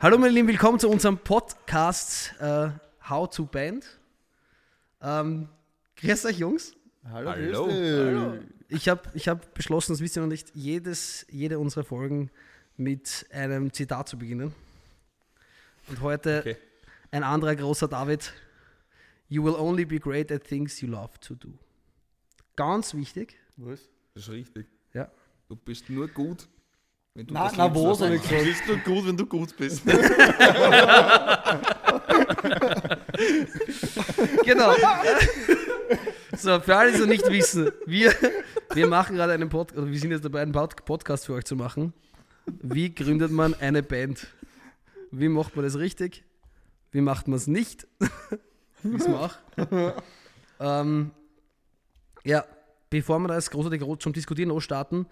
Hallo meine Lieben, willkommen zu unserem Podcast äh, How to Band. Ähm, grüß euch Jungs. Hallo. Hallo. dich. Ich habe ich hab beschlossen, das wisst ihr noch nicht, jedes, jede unserer Folgen mit einem Zitat zu beginnen. Und heute Okay. ein anderer großer David. You will only be great at things you love to do. Ganz wichtig. Was? Das ist richtig. Ja. Du bist nur gut, wenn du Na, das na liebst, wo soll ich sagen? bist nur gut, wenn du gut bist. Genau. so, für alle, die es noch nicht wissen, wir, wir machen gerade einen Podcast, oder wir sind jetzt dabei, einen Pod- Podcast für euch zu machen. Wie gründet man eine Band? Wie macht man das richtig? Wie macht man es nicht? Wissen wir auch. ähm, ja, bevor wir das großartig groß zum Diskutieren losstarten, w-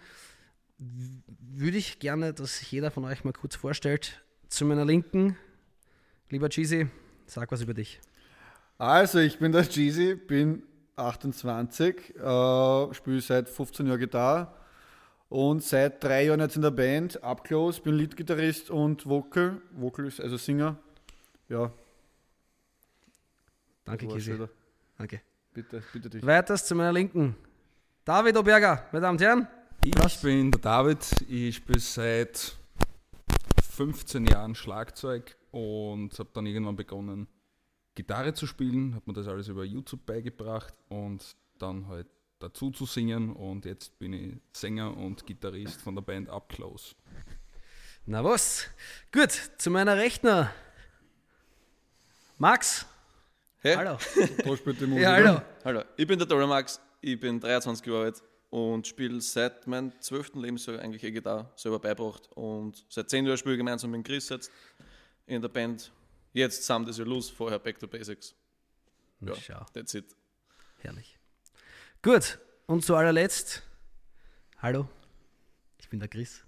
würde ich gerne, dass sich jeder von euch mal kurz vorstellt. Zu meiner Linken, lieber Cheesy, sag was über dich. Also, ich bin der Jeezy, bin 28, äh, spiele seit 15 Jahren Gitarre und seit drei Jahren jetzt in der Band, Upclose, bin Leadgitarrist und Vocal, Vocal ist also Singer. Ja, Danke, Cheesy. Danke. Bitte, bitte dich. Weiters zu meiner Linken. David Oberger, meine Damen und Herren. Ich bin der David, ich spiele seit 15 Jahren Schlagzeug und habe dann irgendwann begonnen, Gitarre zu spielen, habe mir das alles über YouTube beigebracht und dann halt dazu zu singen und jetzt bin ich Sänger und Gitarrist von der Band Up Close. Na was? Gut, zu meiner Rechten. Max. Hey, Hallo. Da spielt die Musik. Ja, hallo. hallo. Ich bin der Dora Max, ich bin 23 Jahre alt und spiele seit meinem 12. Lebensjahr eigentlich E-Gitarre selber beibracht. Und seit 10 Jahren spiele ich gemeinsam mit Chris jetzt in der Band. Jetzt Sam das ja los, vorher Back to Basics. Ja, Schau, that's it. herrlich. Gut, und zu allerletzt. Hallo. Ich bin der Chris.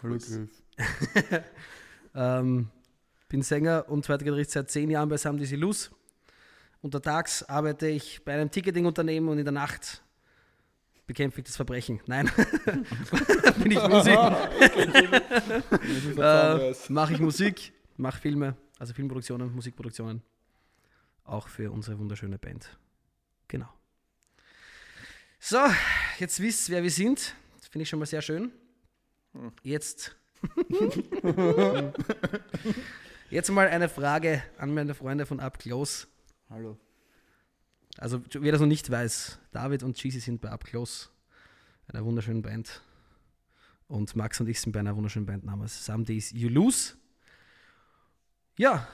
Hallo, grüß. Ähm, bin Sänger und zweiter Gitarrist seit zehn Jahren bei Sam Luz. Untertags arbeite ich bei einem Ticketing-Unternehmen und in der Nacht bekämpfe ich das Verbrechen. Nein, bin ich Musik. äh, mache ich Musik, mache Filme, also Filmproduktionen, Musikproduktionen. Auch für unsere wunderschöne Band. Genau. So, jetzt wisst ihr, wer wir sind. Das finde ich schon mal sehr schön. Jetzt. Jetzt mal eine Frage an meine Freunde von Up Close. Hallo. Also, wer das noch nicht weiß, David und Cheesy sind bei Up Close, einer wunderschönen Band. Und Max und ich sind bei einer wunderschönen Band namens Some Days You Lose. Ja,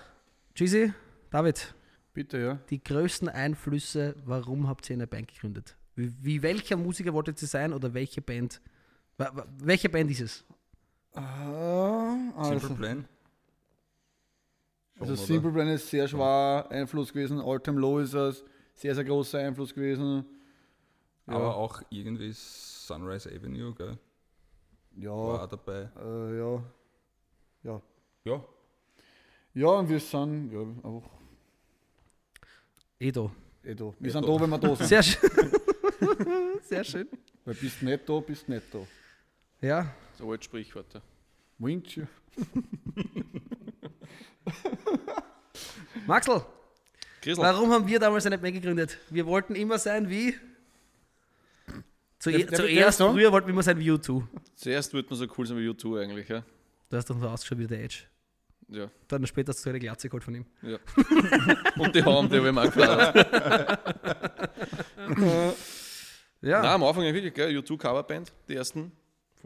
Cheesy, David, Bitte, ja. die größten Einflüsse, warum habt ihr eine Band gegründet? Wie, wie welcher Musiker wolltet ihr sein oder welche Band? Welche Band ist es? Simple also, Plan. also Schon, oder? Simple Plan ist sehr schwer Einfluss gewesen. All Time Low ist ein sehr, sehr großer Einfluss gewesen. Ja. Aber auch irgendwie Sunrise Avenue, gell? Ja, War auch dabei. äh, ja. Ja. Ja, Ja, und wir sind ja, einfach Edo. eh da. Wir Eh sind da. wenn wir da sind. Sehr schön. Sehr schön. Weil bist nicht da, bist nicht da. Ja, So alte Sprichworte. Winkt ja. Chrisel, warum haben wir damals eine Band gegründet? Wir wollten immer sein wie. Zu, Der- der- zuerst, der Song? früher wollten wir immer sein wie U2. zuerst wird man so cool sein wie U2 eigentlich, ja? Du hast doch so ausgeschaut wie der Edge. Ja. Dann später hast du eine Glatze geholt von ihm. ja. und die haben die habe ich mir auch geflattert. Ja, Nein, am Anfang wirklich, gell? U2 Coverband, die ersten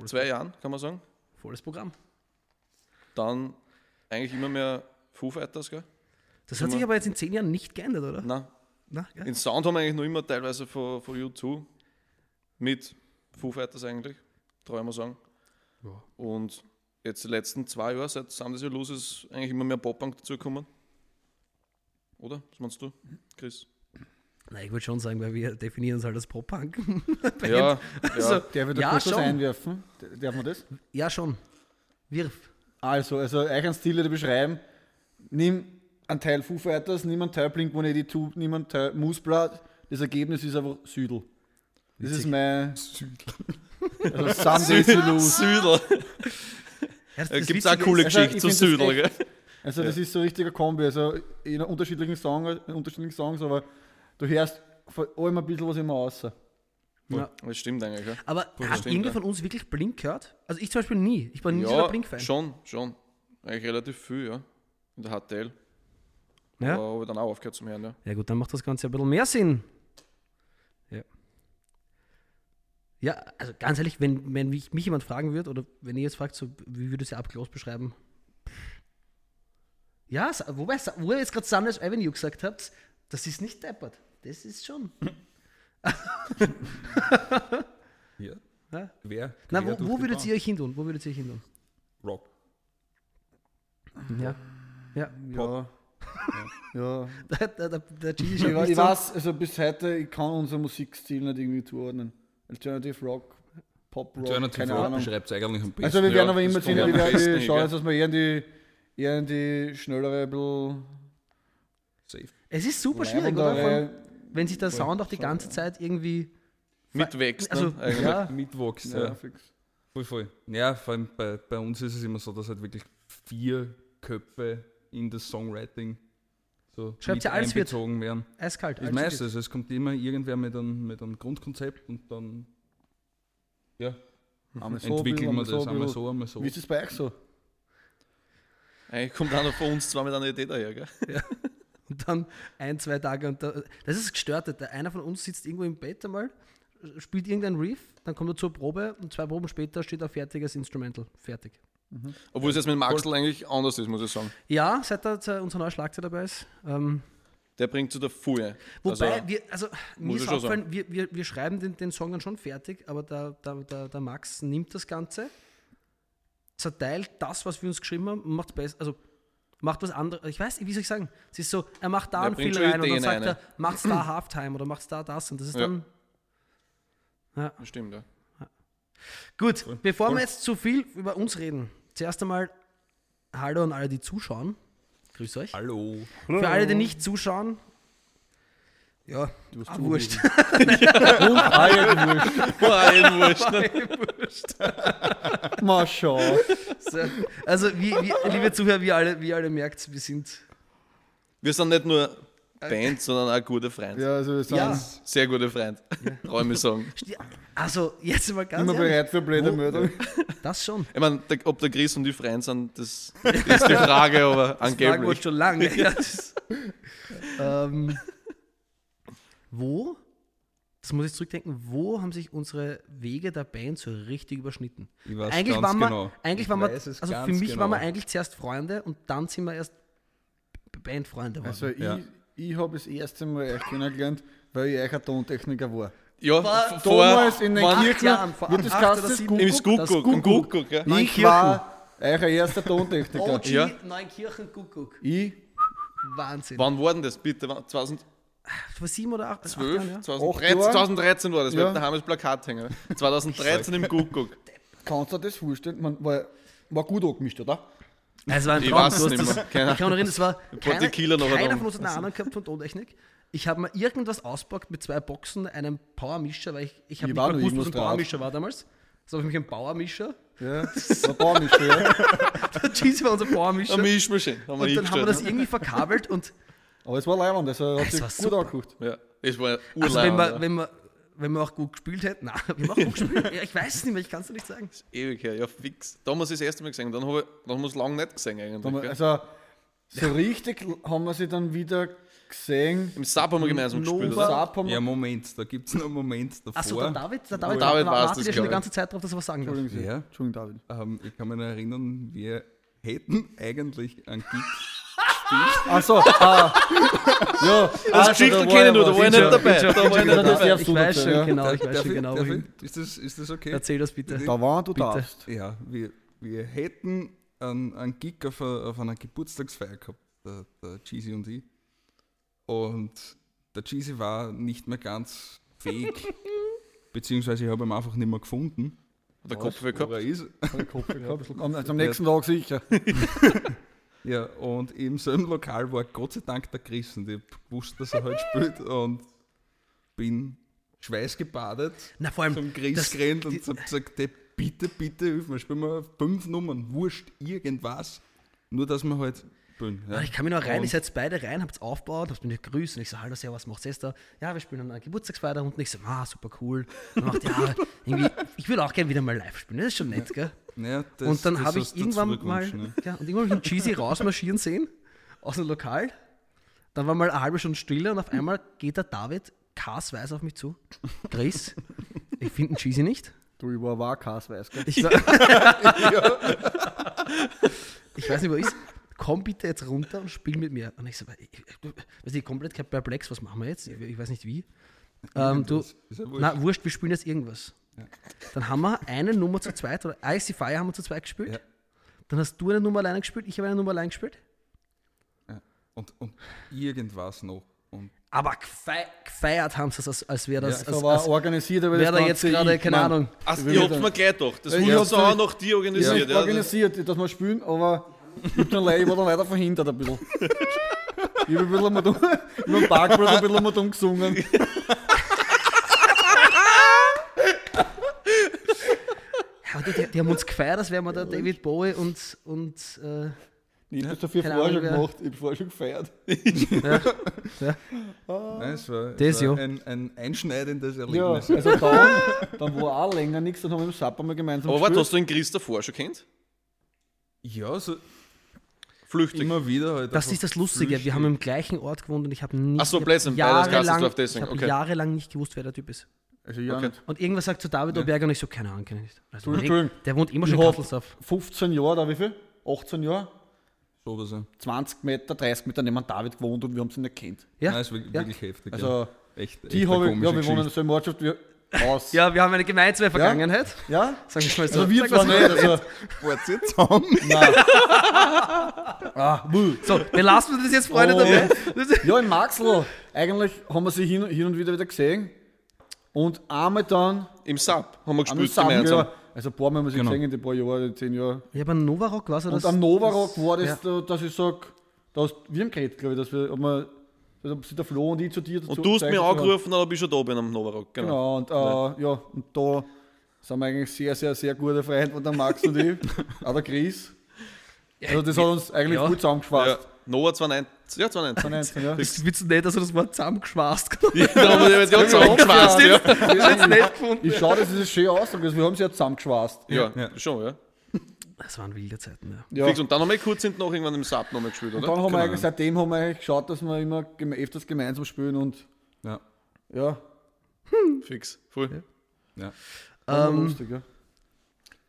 zwei Jahren, kann man sagen. volles Programm. Dann eigentlich immer mehr Foo Fighters, gell? Das hat sich aber jetzt in zehn Jahren nicht geändert, oder? Nein, Na, gell? den Sound haben wir eigentlich noch immer teilweise von, von U2 mit Foo Fighters eigentlich, traue ich mal sagen. Und jetzt die letzten zwei Jahre, seit Sound is Lose, ist eigentlich immer mehr Pop-Punk dazugekommen. Oder? Was meinst du, Chris? Nein, ich würde schon sagen, weil wir definieren uns halt als Pop-Punk. Ja, ja. Also, Darf ich da Ja, kurz was schon. einwerfen? Darf man das? ja, schon. Wirf. Also, also euch einen Stil beschreiben. Nimm einen Teil Foo Fighters, einen Teil Blink-182, nimm einen Teil Mooseblood. Das Ergebnis ist einfach Südel. Das ist mein... Also Sunday. Südel. Da das gibt es auch coole ist- Also, zu echt- gell? Also das ist so ein richtiger Kombi, also in unterschiedlichen, Song, in unterschiedlichen Songs, aber du hörst von allem ein bisschen was immer raus. Ja. Das stimmt eigentlich, ja. Aber hat stimmt, irgendwer ja. von uns wirklich Blink gehört? Also ich zum Beispiel nie. Ich war nie so ein Ja, Blink-Fan. schon, schon. Eigentlich relativ viel, ja. In der HTL. Ja? Aber habe ich dann auch aufgehört zum Hören, ja. ja gut, dann macht das Ganze ein bisschen mehr Sinn. Ja. Ja, also ganz ehrlich, wenn, wenn mich, mich jemand fragen würde, oder wenn ihr jetzt fragt, so, wie würdest du Abklaus beschreiben? Ja, wobei, wo ihr jetzt gerade Sanders Avenue gesagt habt, das ist nicht deppert. Das ist schon. Ja. Ja. Wer? Na, wo, durch wo würdet ihr euch hin tun? Wo würdet ihr euch hin tun? Rock. Ja. Ja. Ja. Ja. Der, der, der, der Ich, weiß, also bis heute, ich kann unseren Musikstil nicht irgendwie zuordnen. Alternative Rock, Pop Rock, Alternative keine Rock Ahnung. beschreibt es eigentlich am besten. Also wir Ja, werden aber immer kommt wir werden schauen, dass wir eher in die, eher in die schnellere, ein bisschen Safe. Es ist super schwierig, oder? Von, wenn sich der Sound auch die ganze Zeit irgendwie. Mitwächst, Also, ne? Eigentlich. ja, Mitwachs, Ja, ja. Voll, voll. Ja, vor allem bei, bei uns ist es immer so, dass halt wirklich vier Köpfe in das Songwriting so Schreibt ja alles wird. einbezogen werden. eiskalt. Alles meiste, also es kommt immer irgendwer mit einem, mit einem Grundkonzept und dann ja, Einmal so, man bisschen, das ein einmal so, einmal so. Wie ist das bei euch so? Eigentlich kommt einer von uns zwar mit einer Idee daher, gell? Und dann ein, zwei Tage. Und da, das ist das Gestörte. Der einer von uns sitzt irgendwo im Bett einmal, spielt irgendein Riff, dann kommt er zur Probe und zwei Proben später steht ein fertiges Instrumental. Fertig. Obwohl es jetzt mit dem Axel eigentlich anders ist, muss ich sagen. Ja, seit da äh, unser neuer Schlagzeug dabei ist. Ähm, Der bringt zu der Fuhe. wobei, Also, wir, also mir muss ist ich schon aufgefallen, wir, wir, wir schreiben den, den Song dann schon fertig, aber der, der, der, der Max nimmt das Ganze, zerteilt das, was wir uns geschrieben haben, und macht besser. Also macht was anderes. Ich weiß, nicht, wie soll ich sagen? Es ist so, er macht da Er einen schon rein und dann sagt rein. er, macht's da Halftime oder macht's da das und das ist Ja. dann. Ja. stimmt, ja. Gut, bevor wir jetzt zu viel über uns reden, zuerst einmal Hallo an alle, die zuschauen. Grüß euch. Hallo. Für alle, die nicht zuschauen, ja, ah, wurscht. wurscht? Mal schauen. So, also, wie, wie, liebe Zuhörer, wie alle, wie alle merkt, wir sind Wir sind nicht nur Band, sondern auch gute Freunde. Ja, also wir Ja. Sehr gute Freunde. Räume sagen. Also, jetzt mal ganz immer ehrlich, bereit für blöde Meldungen. das schon. Ich meine, ob der Chris und die Freunde sind, das, das ist die Frage, aber Das wir angeblich. schon lange. Ja, das, ähm, wo, das muss ich zurückdenken, wo haben sich unsere Wege der Band so richtig überschnitten? Ich weiß eigentlich ganz waren wir, genau. eigentlich Ich waren wir, also für mich genau. waren wir eigentlich zuerst Freunde und dann sind wir erst Bandfreunde geworden. Also ich, Ja. Ich habe das erste Mal euch kennengelernt, weil ich euch ein Tontechniker war. Ja, War- vor, Damals in den Kirchen wird das acht sieben- im Skuckuck, im Kuckuck. Kuckuck, ja. Ich war euer erster Tontechniker. OG Ja. Neunkirchen Kuckuck. Ich, Wahnsinn. Wann war denn das bitte? Wann- 2012, Vor sieben oder acht, acht Jahren, ja. 2013, Jahre? 2013 war das, weil Ja. wir das Plakat hängen. 2013 im Kuckuck. kannst du dir das vorstellen? Man war, war gut angemischt, oder? Es war ein Ich Traum. weiß es du hast das-. Keine Ich kann mich erinnern, es war keiner, noch keiner von uns hat eine Ahnung gehabt von Tontechnik. Ich habe mir irgendwas auspackt mit zwei Boxen, einem Powermischer, weil ich, ich habe Ich nicht war noch gewusst, was ein. Powermischer war damals. So habe ich mich einen Powermischer. Ja, war Baumischer, ja. Der Cheesy war unser Powermischer. Eine Mischmaschine Und dann haben wir das eingestellt. irgendwie verkabelt und Aber es war leibend, also hat Es sich war gut angeguckt. Ja, das war also urleibend, wenn ja. wenn wir wenn wir auch gut gespielt hätten, nein, wir haben auch gut gespielt. Ja, ich weiß es nicht mehr, ich kann es dir nicht sagen. Ewig her, ja fix. Da haben wir es das erste Mal gesehen und dann, hab ich, dann haben wir es lange nicht gesehen eigentlich. Also so richtig haben wir sie dann wieder gesehen. Im Sub haben wir gemeinsam Nova. gespielt, Das haben wir, Ja, Moment, da gibt es noch einen Moment davor. Achso, der David, der David, David war- wartet das, ja schon die ganze Zeit darauf, dass er was sagen darf. Entschuldigen Sie, Ja. Entschuldigung, David. Ähm, ich kann mich noch erinnern, wir hätten eigentlich einen Gig Achso, ah, ja. Das also, Geschichte da kenne ich war nur, da war ich nicht dabei. Da war ich nicht dabei. Ich weiß schon genau, ich weiß schon genau. Ist das, ist das okay? Erzähl das bitte. Da war, du darfst. Ja, wir, wir hätten einen, einen Gig auf, einer- auf einer Geburtstagsfeier gehabt, der, der Cheesy und ich. Und der Cheesy war nicht mehr ganz fähig, beziehungsweise ich habe ihn einfach nicht mehr gefunden. Der Kopf weg gehabt. er ist. Am, also am nächsten Tag sicher. Ja, und im selben Lokal war Gott sei Dank der Chris und ich gewusst, dass er halt spielt und bin schweißgebadet Na, vor allem, zum Chris gerannt und hab gesagt, hey, bitte, bitte, hilf mir, spielen wir fünf Nummern, wurscht, irgendwas. Nur, dass wir halt spielen. Ja. Und ich kam mir noch rein, Und- ihr seid beide rein, habt's aufgebaut, habt mich gegrüßt und ich so, hallo, servus, was macht's jetzt da? Ja, wir spielen eine Geburtstagsfeier und ich so, ah, super cool. Und macht, ja, irgendwie, ich würde auch gerne wieder mal live spielen, das ist schon nett, gell? Ja, das- und dann habe ich irgendwann mal, ne? ja, und irgendwann ich einen Cheesy rausmarschieren sehen, aus dem Lokal. Dann war mal eine halbe Stunde Stille und auf einmal geht der David kassweise auf mich zu. Chris, ich finde den Cheesy nicht. Du, ich war war Kassweiß, gell? Ich, war, ich weiß nicht, wo ist. Komm bitte jetzt runter und spiel mit mir. Und ich so, ich, ich, weiß ich, komplett Perplex, was machen wir jetzt? Ich, ich weiß nicht wie. Ähm, du, ja na, wurscht, wir spielen jetzt irgendwas. Dann haben wir eine Nummer zu zweit, oder Icy Fire haben wir zu zweit gespielt. Ja. Dann hast du eine Nummer alleine gespielt, ich habe eine Nummer allein gespielt. Ja. Und, und irgendwas noch. Und Aber gefei gefeiert haben sie es, als, als wäre das, Ja, als, Da war als, organisiert, aber wäre das da jetzt gerade, ich, keine Mann. Ahnung. Ach, Ich dann- mir gleich gedacht. Das Ja, ich hab's auch noch die Ja, organisiert. Ja, organisiert, dass wir spielen, aber ich, hab dann leider, ich war dann leider verhindert ein bisschen. Ich habe ein bisschen mal dumm, den Parkplatz ein bisschen mal dumm gesungen. die, die, die haben uns gefeiert, als wären wir der David Bowie und, und äh, Ich habe das dafür Keine vorher schon gemacht, ich habe vorher schon gefeiert. nein, es war, Das es war ja. ein, ein einschneidendes Ja, Erlebnis. also dann, dann war auch länger nichts, dann haben wir im Sapper mal gemeinsam Aber warte, gespielt. hast du den Chris davor schon kennt? Ja, so Flüchtig. immer wieder halt. Das ist das Lustige. Wir flüchtig. haben im gleichen Ort gewohnt und ich habe nicht Ach so, ich hab Blessing, jahrelang, Kassersdorf, deswegen, ich hab okay. jahrelang nicht gewusst, wer der Typ ist. Also ja, Okay. Und irgendwas sagt zu David Oberger und ich so, keine Ahnung, kenn ich nicht. Also, Entschuldigung. der wohnt immer Ich schon in hab- Kasselsdorf. 15 Jahre, oder wie viel? 18 Jahre? So oder so. 20 Meter, 30 Meter neben David gewohnt und wir haben sie nicht kennt. Ja? Nein, ist wirklich, Ja. wirklich heftig. Also ja. echt, die habe ich, ja, wir wohnen in so einer Ortschaft wie aus. ja, wir haben eine gemeinsame Vergangenheit. Ja? Sagen wir mal so. Also wir Sag zwar mal nicht, so. also, Wart ihr zusammen? nein. ah, wuh. So, belassen wir das jetzt, Freunde, Oh. dabei. Ja, in Maxl. Eigentlich haben wir sie hin, hin und wieder wieder gesehen. Und einmal dann Im Sub haben wir gespielt Sam, gemeinsam. ja, also ein paar Mal haben wir sie Genau. gesehen in den paar Jahren, in den 10 Jahren. Ja, aber Novarock war so das. Und am Novarock war das, ja. da, dass ich sage, da hast, wir haben geredet, glaube ich, dass wir, ob wir, dass ob sie der Flo und ich zu dir dazu Und du hast mich haben. angerufen, aber ich schon da bin am Novarock. Genau. Genau, und, äh, ja. und da sind wir eigentlich sehr, sehr, sehr gute Freunde von der Max und ich, auch der Chris. Also das hat uns eigentlich Ja. gut zusammengeschweißt. Ja. Nova 2019. Ja, 2019. Ja. Das ist witzig nicht, dass du das Wort zusammengeschwast Ja, da haben wir jetzt gerade zusammengeschweißt. Ja, Das ist jetzt nicht gefunden. Ich schaue, das ist ein schöner Ausdruck, also wir haben sie ja zusammengeschweißt. ja, Ja. schon, ja. Das waren wilde Zeiten, ja. Ja. Fix, und dann haben wir kurz hinten noch irgendwann im Sub nochmal gespielt, Und oder? dann haben wir Genau. eigentlich, seitdem haben wir eigentlich geschaut, dass wir immer geme- öfters gemeinsam spielen und Ja. ja, Fix. Voll. ja. war Ähm, lustig, ja.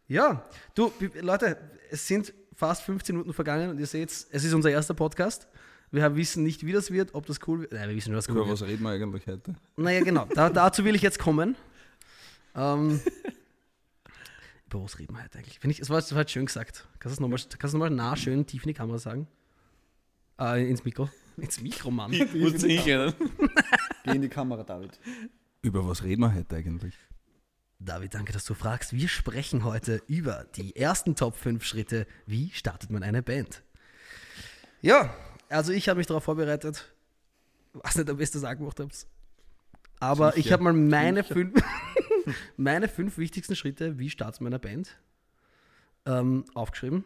Ja, du, Leute, es sind fast 15 Minuten vergangen und ihr seht, es ist unser erster Podcast. Wir haben- wissen nicht, wie das wird, ob das cool wird. Nein, wir wissen es cool Über wird. was reden wir eigentlich heute? Naja, genau. Da, dazu will ich jetzt kommen. Ähm, über was reden wir heute eigentlich? Finde ich, es war, es war halt schön gesagt. Kannst du es nochmal noch mal nah schön tief in die Kamera sagen? Äh, ins Mikro. Ins Mikro, Mann. Muss ich. Geh in die Kamera, David. Über was reden wir heute eigentlich? David, danke, dass du fragst. Wir sprechen heute über die ersten Top 5 Schritte. Wie startet man eine Band? Ja, also ich habe mich darauf vorbereitet. Was nicht am besten sagen gemacht habt. Aber ich Sicher. habe mal meine fünf, meine fünf wichtigsten Schritte, wie startet man eine Band, ähm, aufgeschrieben.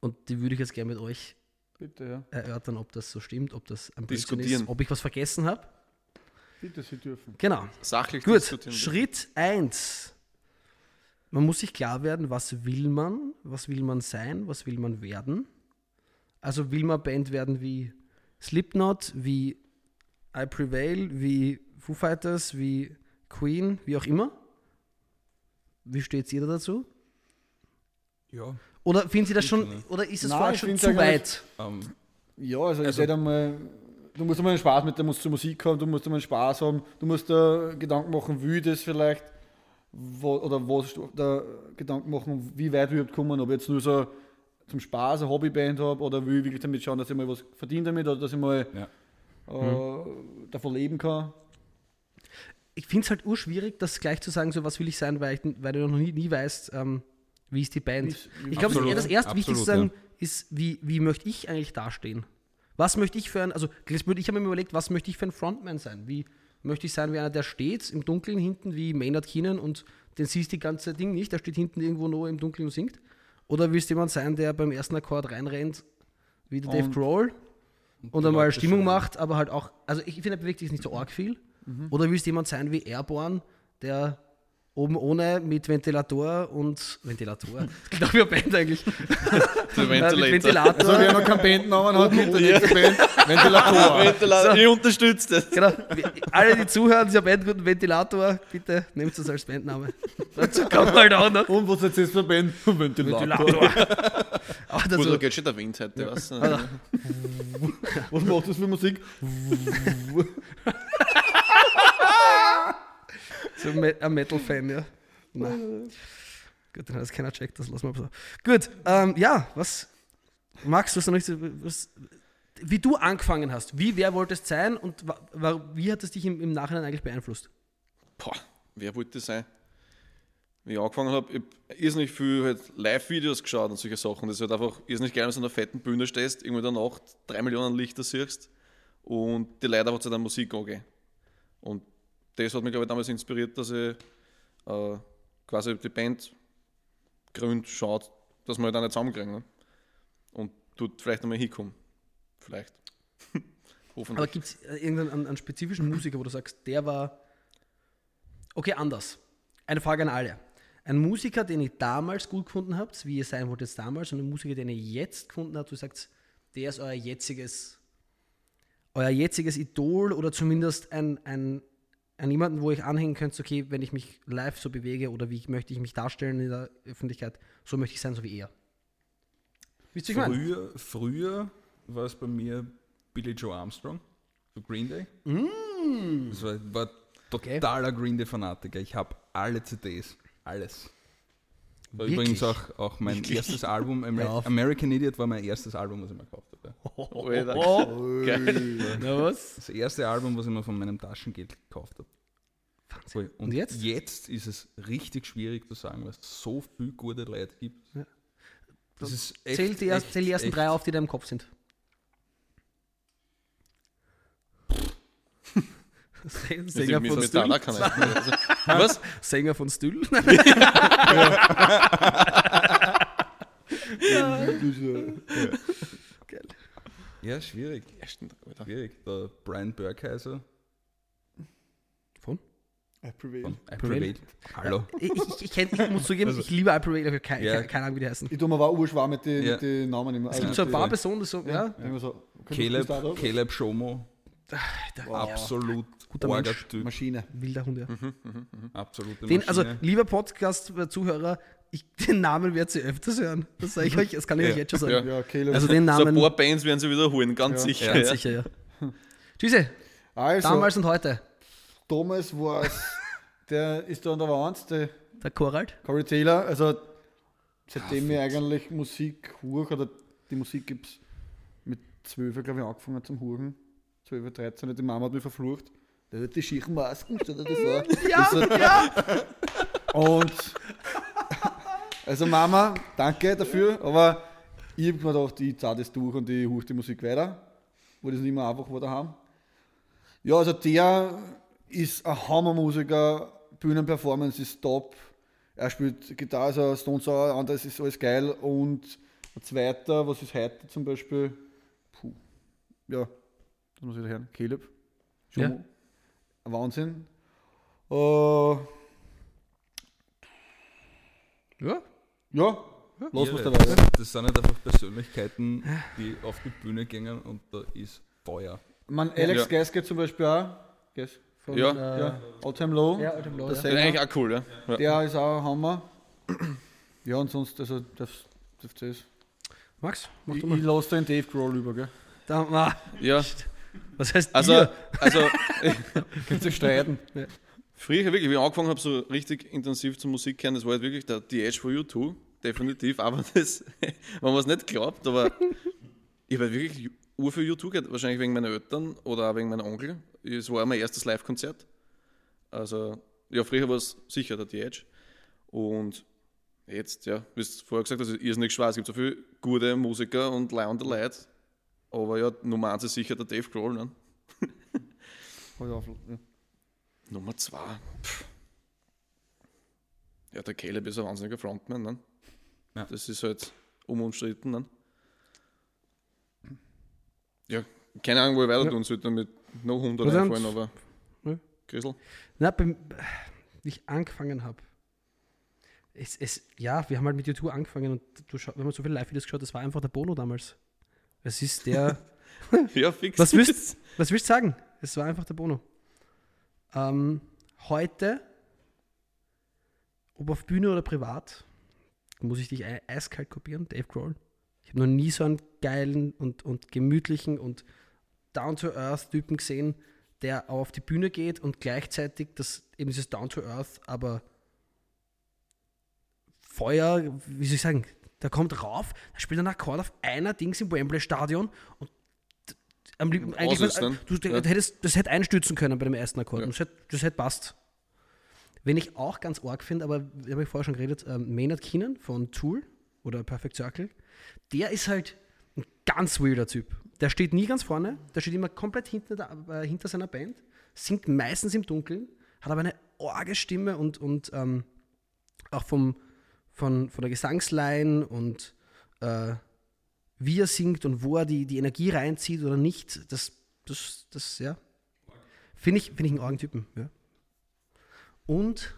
Und die würde ich jetzt gerne mit euch Bitte, ja. erörtern, ob das so stimmt, ob das ein Diskutieren. ist, ob ich was vergessen habe. Bitte, Sie dürfen. Genau. Sachlich Gut. Schritt 1. Man muss sich klar werden, was will man, was will man sein, was will man werden. Also will man Band werden wie Slipknot, wie I Prevail, wie Foo Fighters, wie Queen, wie auch immer. Wie steht ihr da dazu? Ja. Oder finden Sie das schon, oder ist es ich schon zu weit? Ähm, Ja, also, Also- ich also einmal, du musst einmal einen Spaß mit der musst zur Musik haben, du musst einmal einen Spaß haben, du musst da Gedanken machen, wie das vielleicht, wo, oder was da Gedanken machen, wie weit wir überhaupt kommen, ob ich jetzt nur so zum Spaß eine Hobbyband habe oder will ich wirklich damit schauen, dass ich mal was verdiene damit oder dass ich mal Ja. äh, davon leben kann. ich finde es halt urschwierig, das gleich zu sagen, so was will ich sein, weil, ich, weil du noch nie, nie weißt, ähm, wie ist die Band. Wie- ich glaube, das erste Wichtigste sagen ist, wie, wie möchte ich eigentlich dastehen? Was möchte ich für ein, also ich habe mir überlegt, was möchte ich für ein Frontman sein? Wie möchte ich sein wie einer, der steht im Dunkeln hinten wie Maynard Keenan und den siehst die ganze Ding nicht, der steht hinten irgendwo noch im Dunkeln und singt. Oder willst du jemand sein, der beim ersten Akkord reinrennt, wie der Dave Und- Grohl und einmal Stimmung macht, aber halt auch, also ich finde, er bewegt sich nicht so arg viel. Oder willst du jemand sein wie Airborne, der oben ohne mit Ventilator und Ventilator, das klingt auch wie eine Band eigentlich, äh, mit Ventilator. Ventilator. Also, wer noch keinen Bandnamen hat, der nächsten Band, Ventilator. Ventilator. Ich unterstütze das. Genau. Alle, die zuhören, dieser Band guten Ventilator, bitte nehmt das als Bandname. Dazu man halt auch noch. Und was jetzt ist für Band? Ventilator. Ventilator. Aber Gut, da dazu, geht schon der Wind heute, was? Was macht das für Musik? so ein Me- ein Metal-Fan, ja. Nein. Gut, dann hat es keiner checkt, das lassen wir so. Gut, ähm, ja, was, Max, was, was, wie du angefangen hast, wie, wer wolltest sein und wie hat es dich im, im Nachhinein eigentlich beeinflusst? Boah, wer wollte sein? Wie ich angefangen habe, ich habe irrsinnig viel halt Live-Videos geschaut und solche Sachen. Das ist halt einfach irrsinnig geil, wenn du an einer fetten Bühne stehst, irgendwo in der Nacht drei Millionen Lichter siehst und die Leute einfach zu deiner Musik angehen. Und das hat mich, glaube ich, damals inspiriert, dass ich äh, quasi die Band gründ schaut, dass wir halt auch nicht zusammenkriegen. Ne? Und dort vielleicht einmal hinkommen. Vielleicht. Aber gibt es irgendeinen einen, spezifischen Musiker, wo du sagst, der war. Okay, anders. Eine Frage an alle. Ein Musiker, den ihr damals gut gefunden habt, wie ihr sein wolltet damals, und ein Musiker, den ihr jetzt gefunden habt, wo du sagst, der ist euer jetziges, euer jetziges Idol oder zumindest ein, ein, ein jemanden, wo ich anhängen könnt, okay, wenn ich mich live so bewege oder wie möchte ich mich darstellen in der Öffentlichkeit, so möchte ich sein, so wie er. Wisst ihr, ich meine? Früher, früher war es bei mir Billy Joe Armstrong, so Green Day. Das war, war Okay. totaler Green Day-Fanatiker. Ich habe alle CDs, alles. War Wirklich? übrigens auch, auch mein erstes Album, Amer Ja. American Idiot war mein erstes Album, was ich mir gekauft habe. Oh, Geil. na was? Das erste Album, was ich mir von meinem Taschengeld gekauft habe. Voll. Und, Und jetzt? jetzt ist es richtig schwierig zu sagen, weil es so viele gute Leute gibt. Ja. Das ist echt, Zähl die, erst, echt, zähl die ersten echt. drei auf, die da im Kopf sind. Sänger von ich. Also, was? Sänger von Stüll. Geil. Ja, schwierig. Schwierig. Der Brian Burkheiser? I prevail. von Prevail. Prevail. Hallo. Ich, ich, ich, kenn, ich muss zugeben, ich liebe April habe keine, Ja. keine, Ahnung, wie die heißen. Ich tue mir aber auch urschwarm mit den Ja. mit den Namen immer. Es gibt so ein paar Personen, die so, ja, Immer so, Caleb? Caleb Schomo. der Absolut Guter Mensch. Typ. Maschine. wilder Hund, ja. Absolute Den, also, Maschine. lieber Podcast-Zuhörer, ich, den Namen werdet ihr öfters hören. Das sage ich euch, das kann ich Ja. euch jetzt schon sagen. Ja. Ja, Caleb. Also den So ein Namen, paar Bands werden sie wiederholen, ganz Ja. sicher. ganz Ja. sicher, ja. Tschüsse, also, damals und heute. Thomas war der ist da an der Wand, der Der Korald. Corey Taylor. Also, seitdem ich eigentlich Musik hoch, oder die Musik gibt es mit 12, glaube ich, angefangen zum Huren. 12, 13, die Mama hat mich verflucht. Der hat die schieren Masken, stell dir das vor. Ja, Das ja. Und also Mama, danke dafür, aber ich habe mir gedacht, ich zahle das durch und ich huche die Musik weiter, wo das nicht mehr einfach war daheim. Ja, also der ist ein Hammermusiker, Bühnenperformance ist top. Er spielt Gitarre, also Stone Sour, anderes ist alles geil. Und ein zweiter, was ist heute zum Beispiel? Puh. Ja, das muss ich da hören. Caleb. Ja. Jomo. Ein Wahnsinn. Äh, ja. ja, los was Irre. dabei. Das, das sind halt einfach Persönlichkeiten, die auf die Bühne gehen und da ist Feuer. Man, Alex Ja. Gaskett zum Beispiel auch. Gas. Von, Ja. Äh, Ja, All Time Low. Ja, All Time Low, der ja. Das ist Sänger. eigentlich auch cool, ja. ja. Der ist auch ein Hammer. Ja, und sonst, also, das, das, das. Max, mach Ich, du ich mal. lasse den Dave Grohl über, gell? Da, ah, ja. was heißt Also, ihr? also Könnt ihr streiten? früher wirklich, wie ich angefangen habe, so richtig intensiv zur Musik hören, das war halt wirklich der The Edge for You 2, definitiv. Aber das, wenn man es nicht glaubt, aber ich habe halt wirklich ur für U2 gehört, wahrscheinlich wegen meiner Eltern oder auch wegen meiner Onkel. Es war mein erstes Live-Konzert. Also, ja, früher war es sicher der The Edge. Und jetzt, ja, wie du vorher gesagt hast, ist irrsinnig schwer. Es gibt so viele gute Musiker und leihende Leute. Aber ja, Nummer eins ist sicher der Dave Grohl. Ne? Ja. Nummer zwei. Pff. Ja, der Caleb ist ein wahnsinniger Frontman, ne? Ja. Das ist halt unumstritten, ne? Ja, keine Ahnung, wo ich weiter Ja. tun sollte, mit noch 100 Was einfallen, aber. Ja. Chrisel? Na, beim, wie ich angefangen habe. Es, es, ja, wir haben halt mit YouTube angefangen und du schau, wir haben so viele Live-Videos geschaut, das war einfach der Bono damals. Es ist der. Ja, fix. was, willst, was willst du sagen? Es war einfach der Bono. Ähm, heute, ob auf Bühne oder privat, muss ich dich ei- eiskalt kopieren, Dave Grohl. Ich habe noch nie so einen geilen und, und gemütlichen und down-to-earth-Typen gesehen, der auf die Bühne geht und gleichzeitig das eben dieses Down-to-earth, aber Feuer, wie soll ich sagen, der kommt rauf, der spielt einen Akkord auf einer Dings im Wembley-Stadion und d- am liebsten, eigentlich, dann. du, du Ja. hättest, das hätte einstürzen können bei dem ersten Akkord. Ja. und Das hätte, das hätte passt. Wenn ich auch ganz arg finde, aber da habe ich vorher schon geredet, ähm, Maynard Keenan von Tool oder Perfect Circle, der ist halt ein ganz weirder Typ. Der steht nie ganz vorne, der steht immer komplett hinter, der, äh, hinter seiner Band, singt meistens im Dunkeln, hat aber eine orge Stimme und, und ähm, auch vom, von, von der Gesangsline und äh, wie er singt und wo er die, die Energie reinzieht oder nicht, das, das, das ja, finde ich, find ich einen argen Typen. Ja. Und,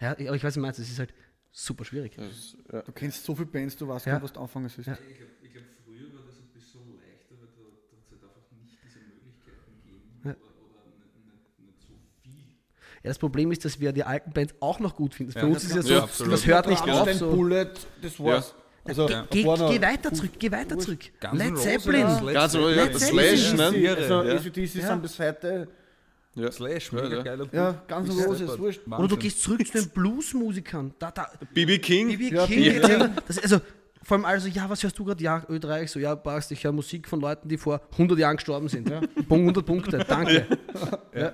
ja, aber ich weiß, was du meinst, es ist halt super schwierig. Das, ja. Du kennst so viele Bands, du weißt Ja. gar nicht, was du anfangen sollst. Ja. Ich glaube, ich glaub, früher war das ein bisschen leichter, weil da da hat es halt einfach nicht diese Möglichkeiten gegeben Ja. oder, oder nicht, nicht, nicht so viel. Ja, das Problem ist, dass wir die alten Bands auch noch gut finden. Für Ja. uns ist ja so, Ja, absolut. das hört nicht auf. So. Bullet, das war's. Also, Geh, da geh, geh weiter zurück, geh weiter zurück. Guns Led Zeppelin. ja. Ganz so, ja, Led das Zeppelin. Slash, ne? Also, Ja. ACDC Ja. sind bis heute. Ja. Slash, Ja, mega ja. geiler Ja, Typ. ganz Roses, wurscht. Oder du gehst zurück zu den Bluesmusikern. Da, da, BB King? BB Ja, King. Mal. Das, also, vor allem also, ja, was hörst du gerade? Ja, Ö3. Ich so, ja, passt, ich höre Musik von Leuten, die vor 100 Jahren gestorben sind. Ja. Punkt, 100 Punkte, danke. Ja.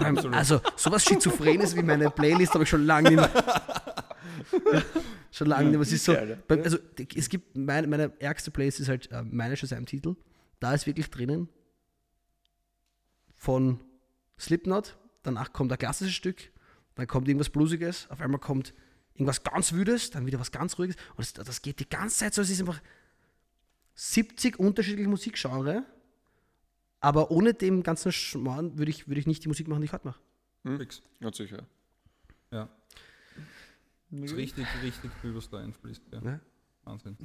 Allem, also, sowas Schizophrenes wie meine Playlist habe ich schon lange nicht mehr. schon lange nicht mehr. Es ist so, beim- also, es gibt, meine, meine ärgste Playlist ist halt äh, meine Shazam-Titel. Da ist wirklich drinnen von Slipknot, danach kommt ein klassisches Stück, dann kommt irgendwas Bluesiges, auf einmal kommt irgendwas ganz Wüdes, dann wieder was ganz Ruhiges. Und das, das geht die ganze Zeit so, es ist einfach 70 unterschiedliche Musikgenre, aber ohne dem ganzen Schmarrn würde ich, würde ich nicht die Musik machen, die ich heute mache. Fix. Ganz sicher. Ja. Ist richtig, richtig viel, was da einfließt. Ja. Ja. Wahnsinn.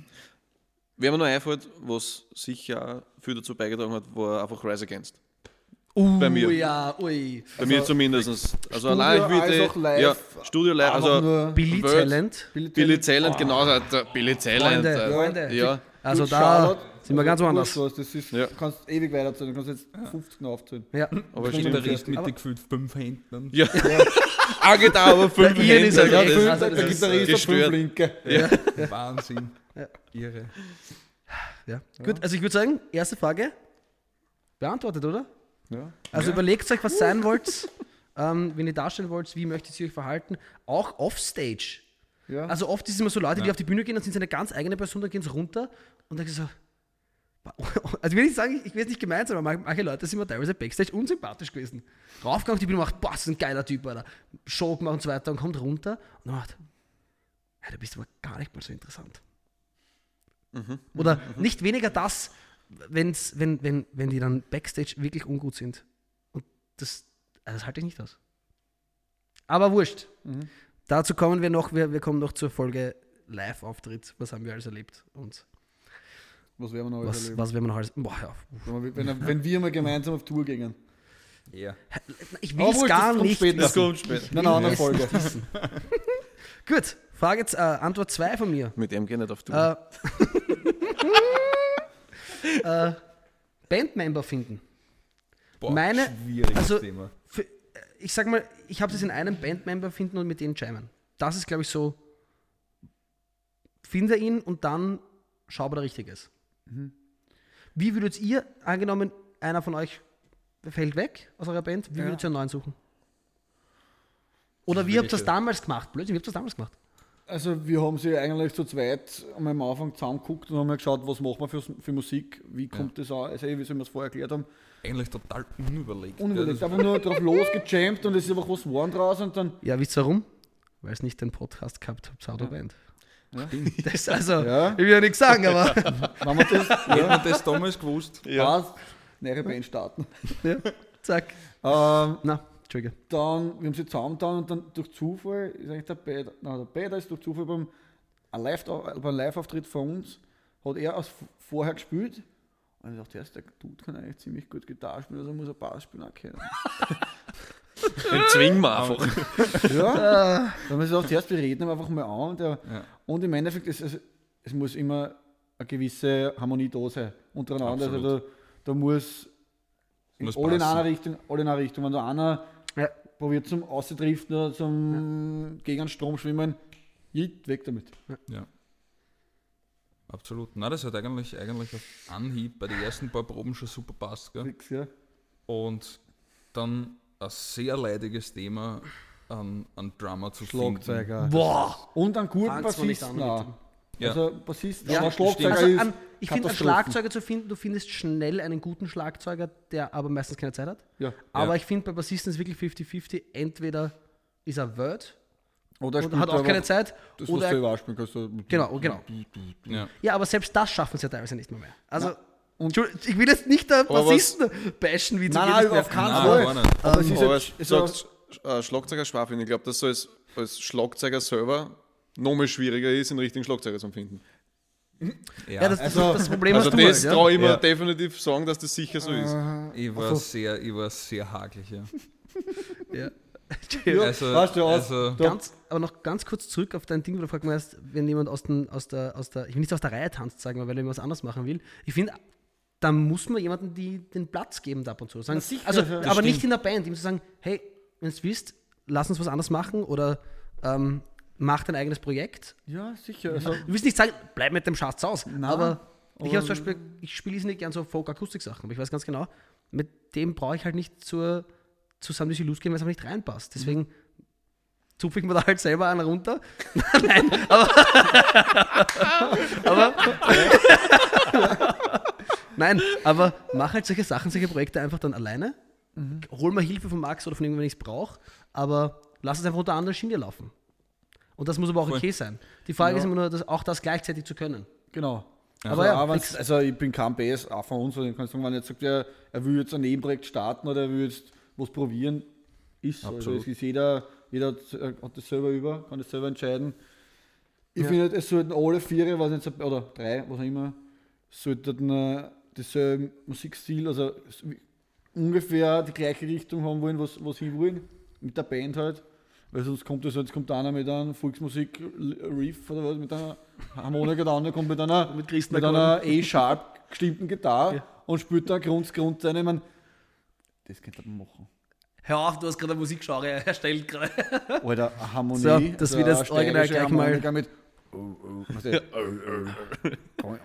Wer mir noch einfällt, was sicher viel dazu beigetragen hat, war einfach Rise Against. Uh, Bei mir. ja, ui. Bei mir zumindest. Also Studio allein wie als die, auch live. ja, Studio live, also Billy. Talent. Billy Talent, genau, Alter, Billy Talent. Freunde, äh, Freunde. Ja, Also Good da Charlotte, sind wir ganz also woanders. was, Das ist, Ja. Du kannst ewig weiterzählen, du kannst jetzt 50 noch aufzählen. Ja. aber Stimmt. stimmt. Gitarrist mit gefühlt fünf Händen. Ja, auch geht auch, aber fünf Der Ian ist halt echt- ist- also der das ist, Gitarrist hat fünf. Linke. Wahnsinn. Ja. Irre. Ja. Gut, also ich würde sagen, erste Frage beantwortet, oder? Ja. Also überlegt euch, was sein wollt, ähm, wenn ihr darstellen wollt, wie möchtet ihr euch verhalten, auch offstage. Ja. Also oft ist es immer so Leute, die Ja. auf die Bühne gehen, dann sind sie eine ganz eigene Person, dann gehen sie runter und dann so. Also ich will nicht sagen, ich will jetzt nicht gemeint sein, aber manche- Leute sind mir teilweise Backstage unsympathisch gewesen. Raufgegangen auf die Bühne macht, boah, das ist ein geiler Typ, Alter. Show gemacht und so weiter und kommt runter und macht, hey, du bist aber gar nicht mal so interessant. Oder nicht weniger das, wenn's, wenn, wenn, wenn die dann Backstage wirklich ungut sind. Und das, also das halte ich nicht aus. Aber wurscht. Dazu kommen wir noch, wir, wir kommen noch zur Folge Live-Auftritt. Was haben wir alles erlebt? Und Was werden wir noch alles was, erleben? was werden wir noch alles. Boah, ja. Wenn, wir- wenn wir mal gemeinsam auf Tour gingen. Ja. Ich will es gar das kommt nicht. später. Das wissen. kommt später. In einer anderen es Folge. Gut, Frage jetzt, äh, Antwort 2 von mir. Mit dem geh nicht auf Tour. Äh, äh, Bandmember finden. Boah, Meine- schwieriges also- Thema. Für, äh, ich sag mal, ich habe es in einem Bandmember finden und mit denen jammen. Das ist, glaube ich, so. Finde ihn und dann schau, ob er richtig ist. Wie würdet ihr, angenommen, einer von euch fällt weg aus eurer Band, wie Ja. würdet ihr einen neuen suchen? Oder Das wie habt ihr das damals gemacht? Blödsinn, wie habt ihr das damals gemacht? Also wir haben sie eigentlich zu zweit am Anfang zusammengeguckt und haben mal geschaut, was machen wir für, für Musik, wie kommt das an, also eh, wie sie mir das vorher erklärt haben. Eigentlich total unüberlegt. Unüberlegt, Ja, einfach nur drauf losgejammt und es ist einfach was geworden draus und dann, Ja, wisst ihr warum? Weil es nicht den Podcast gehabt habt, Autoband. Ja. Das ist also, Ja. ich will ja nichts sagen, aber wenn wir das, Hätte ja, man das damals gewusst? Ja. passt, neue Band starten. ja, zack. Ähm, Na, Entschuldige. dann, wir haben sie zusammengetan und dann durch Zufall ist eigentlich der Peter, nein, der Peter ist durch Zufall beim, Live-Auftritt von uns, hat er aus vorher gespielt. Und ich dachte, der Dude kann eigentlich ziemlich gut Gitarre spielen, also muss er Bass spielen auch können. Den zwingen wir einfach. ja, dann haben wir gesagt, erst wir reden ihn einfach mal an. Und, der, Ja. und im Endeffekt, es, es, es muss immer eine gewisse Harmonie da sein untereinander. Also da, da muss, Muss alle in einer Richtung, alle in einer Richtung. Wenn da einer Ja. probiert zum Auszudriften oder zum gegen den Strom schwimmen, weg damit. Ja. Absolut. Na, das hat eigentlich, eigentlich auf Anhieb bei den ersten paar Proben schon super passt. Gell? Nix, ja. Und dann ein sehr leidiges Thema an, an Drummer zu finden. Schlagzeuger. Boah! Und einen guten Bassisten an auch. Ja. Also Bassist, Ja, aber Schlagzeuger Also, ist an, ich finde, einen. Schlagzeuger zu finden, du findest schnell einen guten Schlagzeuger, der aber meistens keine Zeit hat. Ja. Aber Ja. ich finde, bei Bassisten ist wirklich 50-50. Entweder ist er Word Oder, spielt hat auch keine Zeit. Das, was oder du er, selber auch spielen kannst. so- genau, genau. Ja. Ja, aber selbst das schaffen sie ja teilweise nicht mehr. mehr. Also, und- ich will jetzt nicht der Bassisten bashen, wie zu Nein, nein, auf keinen Fall. Aber es ist Aber halt, ja- äh, Schlagzeuger Schwafel, ich glaube, dass so als, als Schlagzeuger selber noch mal schwieriger ist, den richtigen Schlagzeuger zu finden. Ja, das, das, Also- das Problem Also hast du das ja? traue ich mir Ja. definitiv sagen, dass das sicher so ist. Ich war sehr, ich war sehr hakelig, ja. ja. ja, Also- weißt du, also- Ganz, aber noch ganz kurz zurück auf dein Ding, wo du gefragt hast, wenn jemand aus, den, aus, der, aus der, ich will nicht aus der Reihe tanzt, sagen wir, weil er was anderes machen will. Ich finde, da muss man jemandem die, den Platz geben ab und zu. Sagen, sicher, also, aber stimmt. nicht in der Band, ihm zu sagen, hey, wenn du willst, lass uns was anderes machen oder ähm, mach dein eigenes Projekt. ja, sicher. Also, Du willst nicht sagen, bleib mit dem Schatz aus. Nein, aber ich aber- habe zum Beispiel, ich spiele nicht gern so Folk-Akustik-Sachen, aber ich weiß ganz genau, mit dem brauche ich halt nicht zur, zu Sam Lucy gehen, weil es einfach nicht reinpasst. Deswegen zupfe ich mir da halt selber einen runter. Nein, aber. aber Nein, aber mach halt solche Sachen, solche Projekte einfach dann alleine. Hol mal Hilfe von Max oder von irgendjemandem, wenn ich es brauche, aber lass es einfach unter anderer Schiene laufen. Und das muss aber auch Voll. okay sein. Die Frage Ja. ist immer nur, das, auch das gleichzeitig zu können. genau. Aber Also, ja, wenn's- fix. also ich bin kein BS, auch von uns, wenn er jetzt sagt, er, er will jetzt ein Nebenprojekt starten oder er will jetzt was probieren, ist so. Also ist jeder, jeder hat, äh, hat das selber über, kann das selber entscheiden. Ich Ja. finde, es sollten alle vier, was jetzt, oder drei, was auch immer, sollten äh, denselben Musikstil, also ungefähr die gleiche Richtung haben wollen, was, was sie wollen, mit der Band halt. Weil sonst kommt das, jetzt kommt einer mit einem Volksmusik-Riff oder was, mit einer Harmonika, der andere kommt mit einer, Mit mit, einer E-Sharp gestimmten Gitarre Ja. und spielt da Grund, Grund seine, ich mein, das könnte man machen. Hör auf, du hast gerade eine Musikgenre erstellt gerade. Oder eine Harmonie. So, das wird jetzt original gleich mal- Mit, oh, oh, weißt du, oh, oh.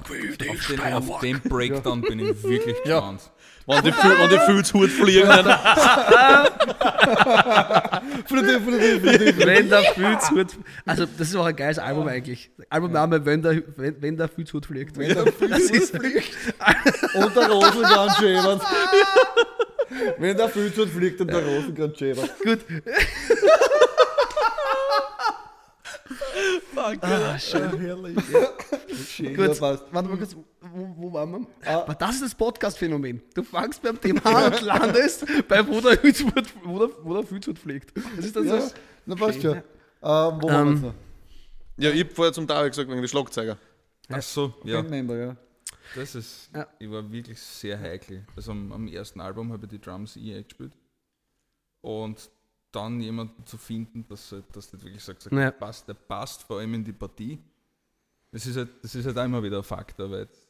Auf den, auf den Breakdown bin ich wirklich gespannt. Wenn die, wenn die Filzhut fliegen, wenn der Fühlshut. Also, das ist auch ein geiles Album eigentlich. Albumname, wenn der, wenn, wenn der Fühlshut fliegt. Wenn der ist- fliegt und der Rosenkranz schäbert. Wenn der Fühlhut fliegt und der Rosenkranz schäbert. Gut. Ah, schön. herrlich. Schön, Gut, ja, passt. warte mal kurz, wo, wo waren wir? Ah. Aber das ist das Podcast-Phänomen. Du fangst beim Thema an und landest bei wo der Fühlshut, wo der, wo der Fühlshut fliegt. Das ist das, Ja, was- na passt schon. Schön, Ähm, wo haben wir jetzt noch? Ja, ich hab vorher zum David gesagt, wegen der Schlagzeuger. Ach so, ja. Bandmember, ja. Das ist, Ja. ich war wirklich sehr heikel. Also am, am ersten Album habe ich die Drums eh gespielt. Und dann jemanden zu finden, dass halt- das wirklich sagt, sagt Ja. der, passt, der passt vor allem in die Partie. Das ist halt, das ist halt auch immer wieder ein Faktor, weil es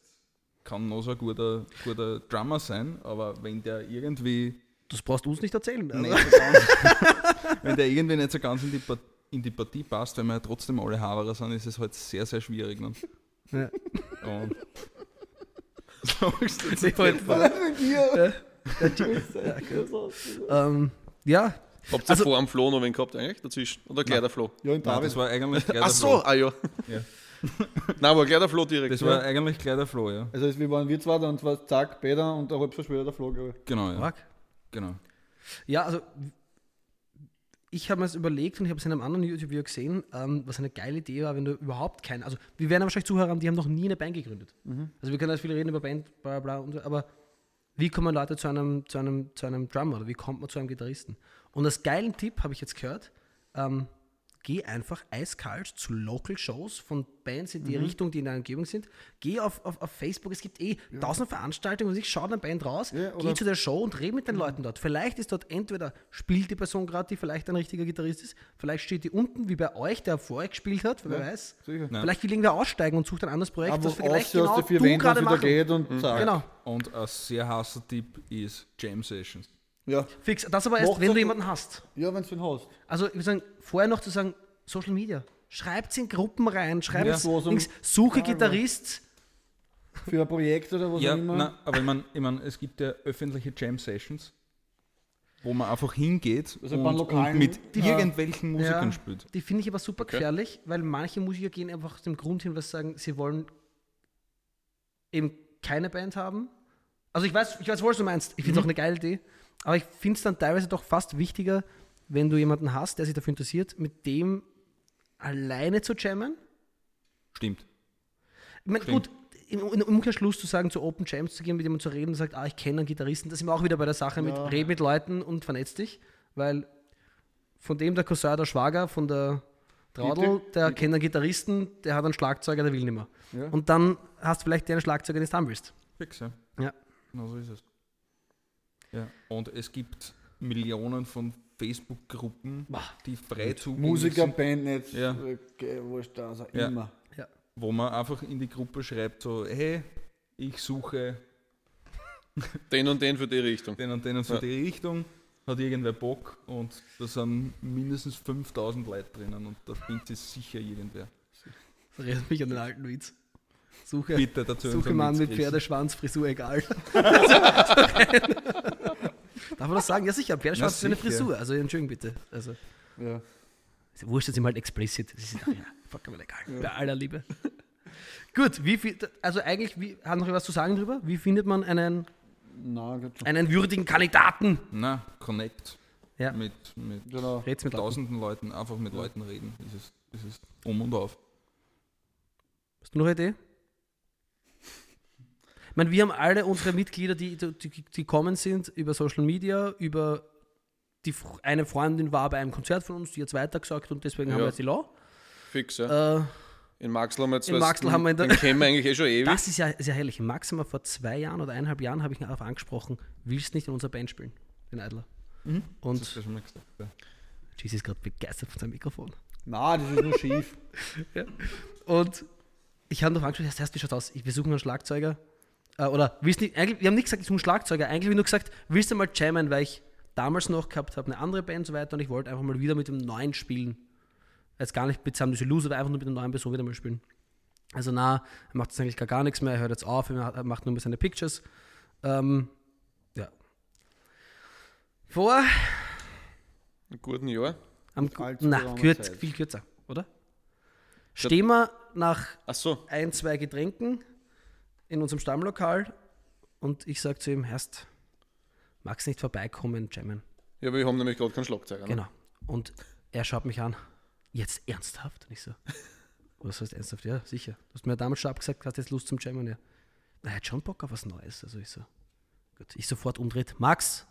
kann noch so ein guter, guter Drummer sein, aber wenn der irgendwie Das brauchst du uns nicht erzählen. Also. nicht so ganz, wenn der irgendwie nicht so ganz in die, Part- in die Partie passt, weil wir ja trotzdem alle Haverer sind, ist es halt sehr, sehr schwierig. Ne? Ja. Und sagst du jetzt Ich wollte- Hier. Ja, gut. ähm, ja, Habt ihr Also- vor am Flo noch wen gehabt eigentlich dazwischen? Oder gleich der Flo? Ja, in Nein, David. das war eigentlich gleich Ach der so, Flo. ah ja. Ja. Nein, aber gleich der Flo direkt. Das war eigentlich gleich der Flo, ja. Also wir waren wir zwei, dann war zack, Peter und eine halbe Stunde später der Flo, glaube ich. Genau, ja. Mark? Genau. Ja, also ich habe mir das überlegt und ich habe es in einem anderen YouTube-Video gesehen, ähm, was eine geile Idee war, wenn du überhaupt keinen, also wir werden wahrscheinlich Zuhörer haben, die haben noch nie eine Band gegründet. Also wir können jetzt viel reden über Band, bla bla, und so, aber wie kommen Leute zu einem, zu einem, zu einem Drummer oder wie kommt man zu einem Gitarristen? Und als geilen Tipp habe ich jetzt gehört, ähm, geh einfach eiskalt zu Local Shows von Bands in die Richtung, die in deiner Umgebung sind. Geh auf, auf, auf Facebook, es gibt eh tausend Veranstaltungen und ich schau eine Band raus, Ja, geh zu der Show und rede mit den Leuten dort. Vielleicht ist dort entweder spielt die Person gerade, die vielleicht ein richtiger Gitarrist ist, vielleicht steht die unten, wie bei euch, der vor euch gespielt hat, wer weiß. Sicher. Ja. Vielleicht will irgendwer aussteigen und sucht ein anderes Projekt, Aber das vielleicht genau der vier du gerade machen. geht und zack. Genau, Und ein sehr heißer Tipp ist Jam Sessions. Ja, fix. Das aber erst, Macht wenn du jemanden hast. ja wenn du ihn hast. Also ich würde sagen, vorher noch zu sagen, Social Media. Schreibt in Gruppen rein, schreibt Ja. So, so- Dings, suche Ja, Gitarrist. Für ein Projekt oder was Ja, auch immer. na, aber ich meine, ich mein, es gibt ja öffentliche Jam Sessions, wo man einfach hingeht Also und, bei und lokalen- mit Ja. irgendwelchen Musikern Ja. spielt. Die finde ich aber super Okay. gefährlich, weil manche Musiker gehen einfach aus dem Grund hin, was sie sagen, sie wollen eben keine Band haben. Also ich weiß, ich weiß, was du meinst. Ich finde es auch eine geile Idee. Aber ich finde es dann teilweise doch fast wichtiger, wenn du jemanden hast, der sich dafür interessiert, mit dem alleine zu jammen. Stimmt. Ich meine, gut, im, im Umkehrschluss zu sagen, zu Open Jams zu gehen, mit jemandem zu reden und sagt, ah, ich kenne einen Gitarristen, da sind wir auch wieder bei der Sache mit Ja. red mit Leuten und vernetz dich, weil von dem der Cousin, der Schwager, von der Traudel, Bitte? der Bitte? kennt einen Gitarristen, der hat einen Schlagzeuger, der will nicht mehr. Ja. Und dann hast du vielleicht den Schlagzeuger, den du haben willst. Fix, ja. Ja. Genau so ist es. Ja. Und es gibt Millionen von Facebook-Gruppen, die frei zugänglich Musiker, sind, Band, nicht, Ja. äh, wurscht, also Ja. immer. wo man einfach in die Gruppe schreibt, so, hey, ich suche Den und den für die Richtung. den und den und Ja. die Richtung, hat irgendwer Bock und da sind mindestens 5000 Leute drinnen und da findet sich sicher irgendwer. Das erinnert mich an den alten Witz. Suche, Bitte dazu suche Mann mit Chris. Pferdeschwanz, Frisur egal. Darf man das sagen? Ja sicher, Pferdeschwanz Ja, ist eine. Frisur. Also entschuldigung bitte. Also, Ja. ist ja wurscht, das sind halt explicit. Das ist ach ja, vollkommen egal. Bei aller Liebe. Gut, wie viel, also eigentlich, wie, hat noch was zu sagen drüber? Wie findet man einen, Na, einen würdigen Kandidaten? Na, Connect Ja. mit, mit Genau. Red's mit Leuten. tausenden Leuten, einfach mit Leuten reden. Das ist, das ist um und auf. Hast du noch eine Idee? Ich meine, wir haben alle unsere Mitglieder, die, die, die kommen sind, über Social Media, über die, eine Freundin war bei einem Konzert von uns, die hat es weitergesagt und deswegen haben Ja. wir jetzt die Law. Fix, ja. Äh, In Maxl haben wir jetzt in was- Maxl haben wir in der- Den kennen wir eigentlich eh schon ewig. das ist ja sehr herrlich. Max haben wir vor zwei Jahren oder eineinhalb Jahren habe ich ihn darauf angesprochen, willst nicht in unserer Band spielen, den Adler. Das Und hast du schon mal gesagt. Ja. Jesus ist gerade begeistert von seinem Mikrofon. Na, das ist nur schief. Und ich habe noch angesprochen, das heißt, wie schaut aus? Ich- Wir suchen einen Schlagzeuger. Äh, oder willst nicht, eigentlich, wir haben nicht gesagt, ich suche einen Schlagzeuger. Eigentlich habe ich nur gesagt, willst du mal jammen, weil ich damals noch gehabt habe, eine andere Band und so weiter und ich wollte einfach mal wieder mit dem Neuen spielen. Jetzt gar nicht mit Sam Loser, aber einfach nur mit der neuen Person wieder mal spielen. Also na, er macht jetzt eigentlich gar, gar nichts mehr, er hört jetzt auf, er macht nur mehr seine Pictures. Ähm, ja. Vor Einen guten Jahr. am na, kürz, viel kürzer, oder? Stehen wir nach Ach so. ein, zwei Getränken in unserem Stammlokal und ich sage zu ihm, Herst, magst nicht vorbeikommen, jammen? Ja, aber wir haben nämlich gerade keinen Schlagzeuger. Ne? Genau. Und er schaut mich an, jetzt ernsthaft? Und ich so, was heißt ernsthaft? Ja, sicher. Du hast mir damals schon abgesagt, hast jetzt Lust zum Jammen? Ja. Na, er hat schon Bock auf was Neues. Also ich so, gut. Ich sofort umdreht, Max,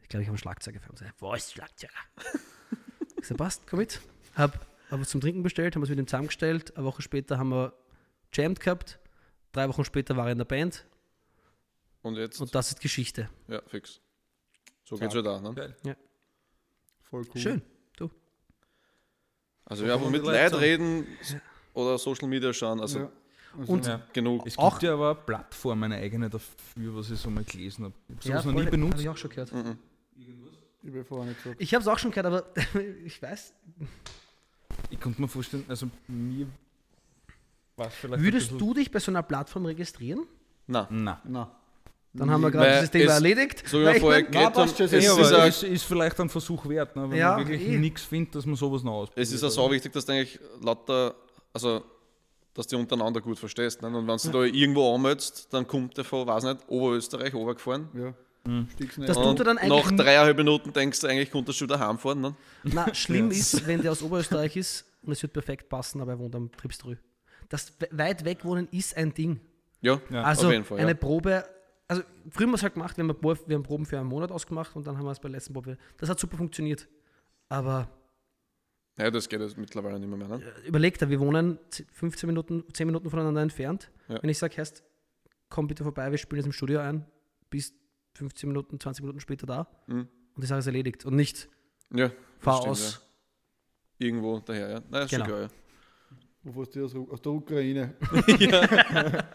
ich glaube, ich habe einen Schlagzeuger für uns. Wo ist Schlagzeuger? ich so, passt, komm mit. Hab, hab was zum Trinken bestellt, haben uns mit ihm zusammengestellt. Eine Woche später haben wir jammed gehabt. Drei Wochen später war er in der Band. Und jetzt? Und das ist Geschichte. ja, fix. So geht's halt auch. Ne? Geil. Voll cool. Schön. Du. Also wir haben mit zusammen. reden oder Social Media schauen. Also Ja. Also, Und Ja. genug. Es Auch- gibt ja aber eine Plattform, eine eigene dafür, was ich so mal gelesen habe. Ich habe sowas noch nie Habe benutzt. ich auch schon gehört. Mhm. ich habe vorher nicht gesagt. Ich habe es auch schon gehört, aber ich weiß, Ich könnte mir vorstellen, also mir war es vielleicht. ein Würdest du dich bei so einer Plattform registrieren? Na, Na, Na, Dann haben wir gerade dieses Thema erledigt. So wie Weil wir ich vorher mein, es es Ja, ist, es ist vielleicht ein Versuch wert, ne? wenn Ja, man wirklich eh. nichts findet, dass man sowas noch ausprobiert. es ist auch so wichtig, dass du eigentlich lauter, also dass du untereinander gut verstehst. Ne? Und wenn du da irgendwo anmeldest, dann kommt der von, weiß nicht, Oberösterreich runtergefahren. Ja. Mhm. Das tut er dann eigentlich nach dreieinhalb Minuten denkst du eigentlich, konntest du schon daheim fahren. Ne? Na, schlimm ist, wenn der aus Oberösterreich ist und es wird perfekt passen, aber er wohnt am Tripströ. Das we- weit weg wohnen ist ein Ding. Ja, Ja, Also auf jeden Fall. eine ja. Probe, also früher haben wir es halt gemacht, wir haben, wir haben Proben für einen Monat ausgemacht und dann haben wir es bei der letzten Probe. Das hat super funktioniert. Aber ja, das geht jetzt mittlerweile nicht mehr. mehr ne? überleg da, wir wohnen z- 15 Minuten, 10 Minuten voneinander entfernt. Ja. Wenn ich sage, Herst, komm bitte vorbei, wir spielen jetzt im Studio ein, bis 15 Minuten, 20 Minuten später da Mhm. und die Sache ist erledigt. Und nicht Ja, fahr stimmt, aus. irgendwo daher. Ja. Ist Genau. schon klar. Wo fährst du aus, aus der Ukraine? Ja.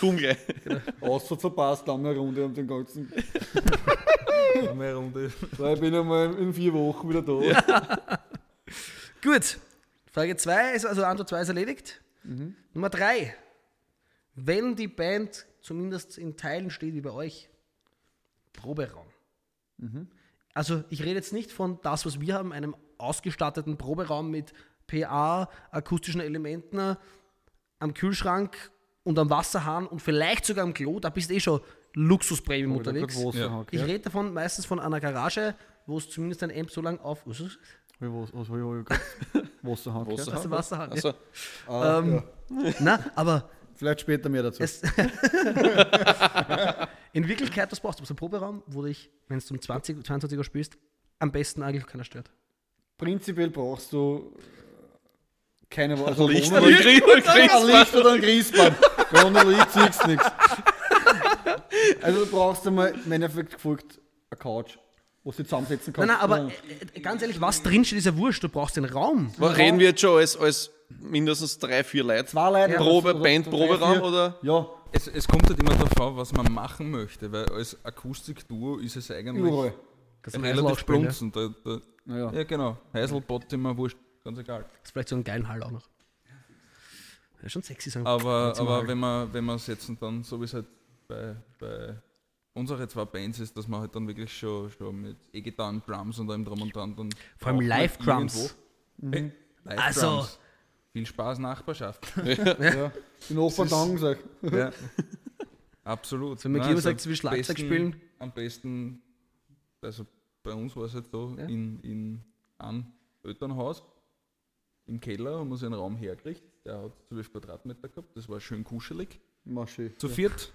Komm gleich. Außer verpasst, dann eine Runde um den ganzen. Eine Runde. Weil ich bin einmal in vier Wochen wieder da. Gut. Frage 2 ist also Antwort 2 ist erledigt. Nummer 3. Wenn die Band zumindest in Teilen steht wie bei euch, Proberaum. Also ich rede jetzt nicht von das, was wir haben, einem ausgestatteten Proberaum mit PA, akustischen Elementen, am Kühlschrank und am Wasserhahn und vielleicht sogar am Klo. Da bist du eh schon Luxuspremium unterwegs. Ja. Ich rede davon meistens von einer Garage, wo es zumindest ein Amp so lang auf... Was ist das? Was habe ich Wasserhand Wasser- Das ist der Wasserhahn. Also, Ah, Ähm, ja. Na, aber Vielleicht später mehr dazu. in Wirklichkeit, was brauchst du? So einen Proberaum, wo dich, wenn du um 20, 22 Uhr spielst, am besten eigentlich keiner stört. Prinzipiell brauchst du keine also Grill- ein Licht oder ein Grießband. Ohne Licht siehst du nichts. Also du brauchst einmal im Endeffekt gefolgt eine Couch, wo du zusammensetzen Nein, kannst. nein, aber Und- äh, ganz ehrlich, was drinsteht, ist ja wurscht. Du brauchst den Raum. was reden wir jetzt schon als, als mindestens drei, vier Leute? zwei Leute. Probe, oder- Band, oder Proberaum oder? Ja, Es, es kommt halt immer darauf an, was man machen möchte, weil als Akustikduo ist es eigentlich überall. Relativ aufspielen, ja. blunzen. Da, da, Naja. ja, genau. Heisel, Bottimer, wurscht, ganz egal. Das ist vielleicht so einen geilen Hall auch noch. Ja, schon sexy sein. Aber, aber wenn man wenn man es jetzt dann, so wie es halt bei, bei unseren zwei Bands ist, dass man halt dann wirklich schon, schon mit E-Gitarren, Drums und allem drum und dran dann Vor allem Live-Drums. irgendwo- Hey, Live Also-. Viel Spaß, Nachbarschaft. Ja. Die Nachbarn dann gesagt. ja. Absolut. Wenn man sagt, sie will Schlagzeug spielen. Am besten, also bei uns war es halt so, Ja. in, in einem Elternhaus, im Keller haben wir so einen Raum hergekriegt, der hat 12 Quadratmeter gehabt, das war schön kuschelig. Maschi. Zu viert?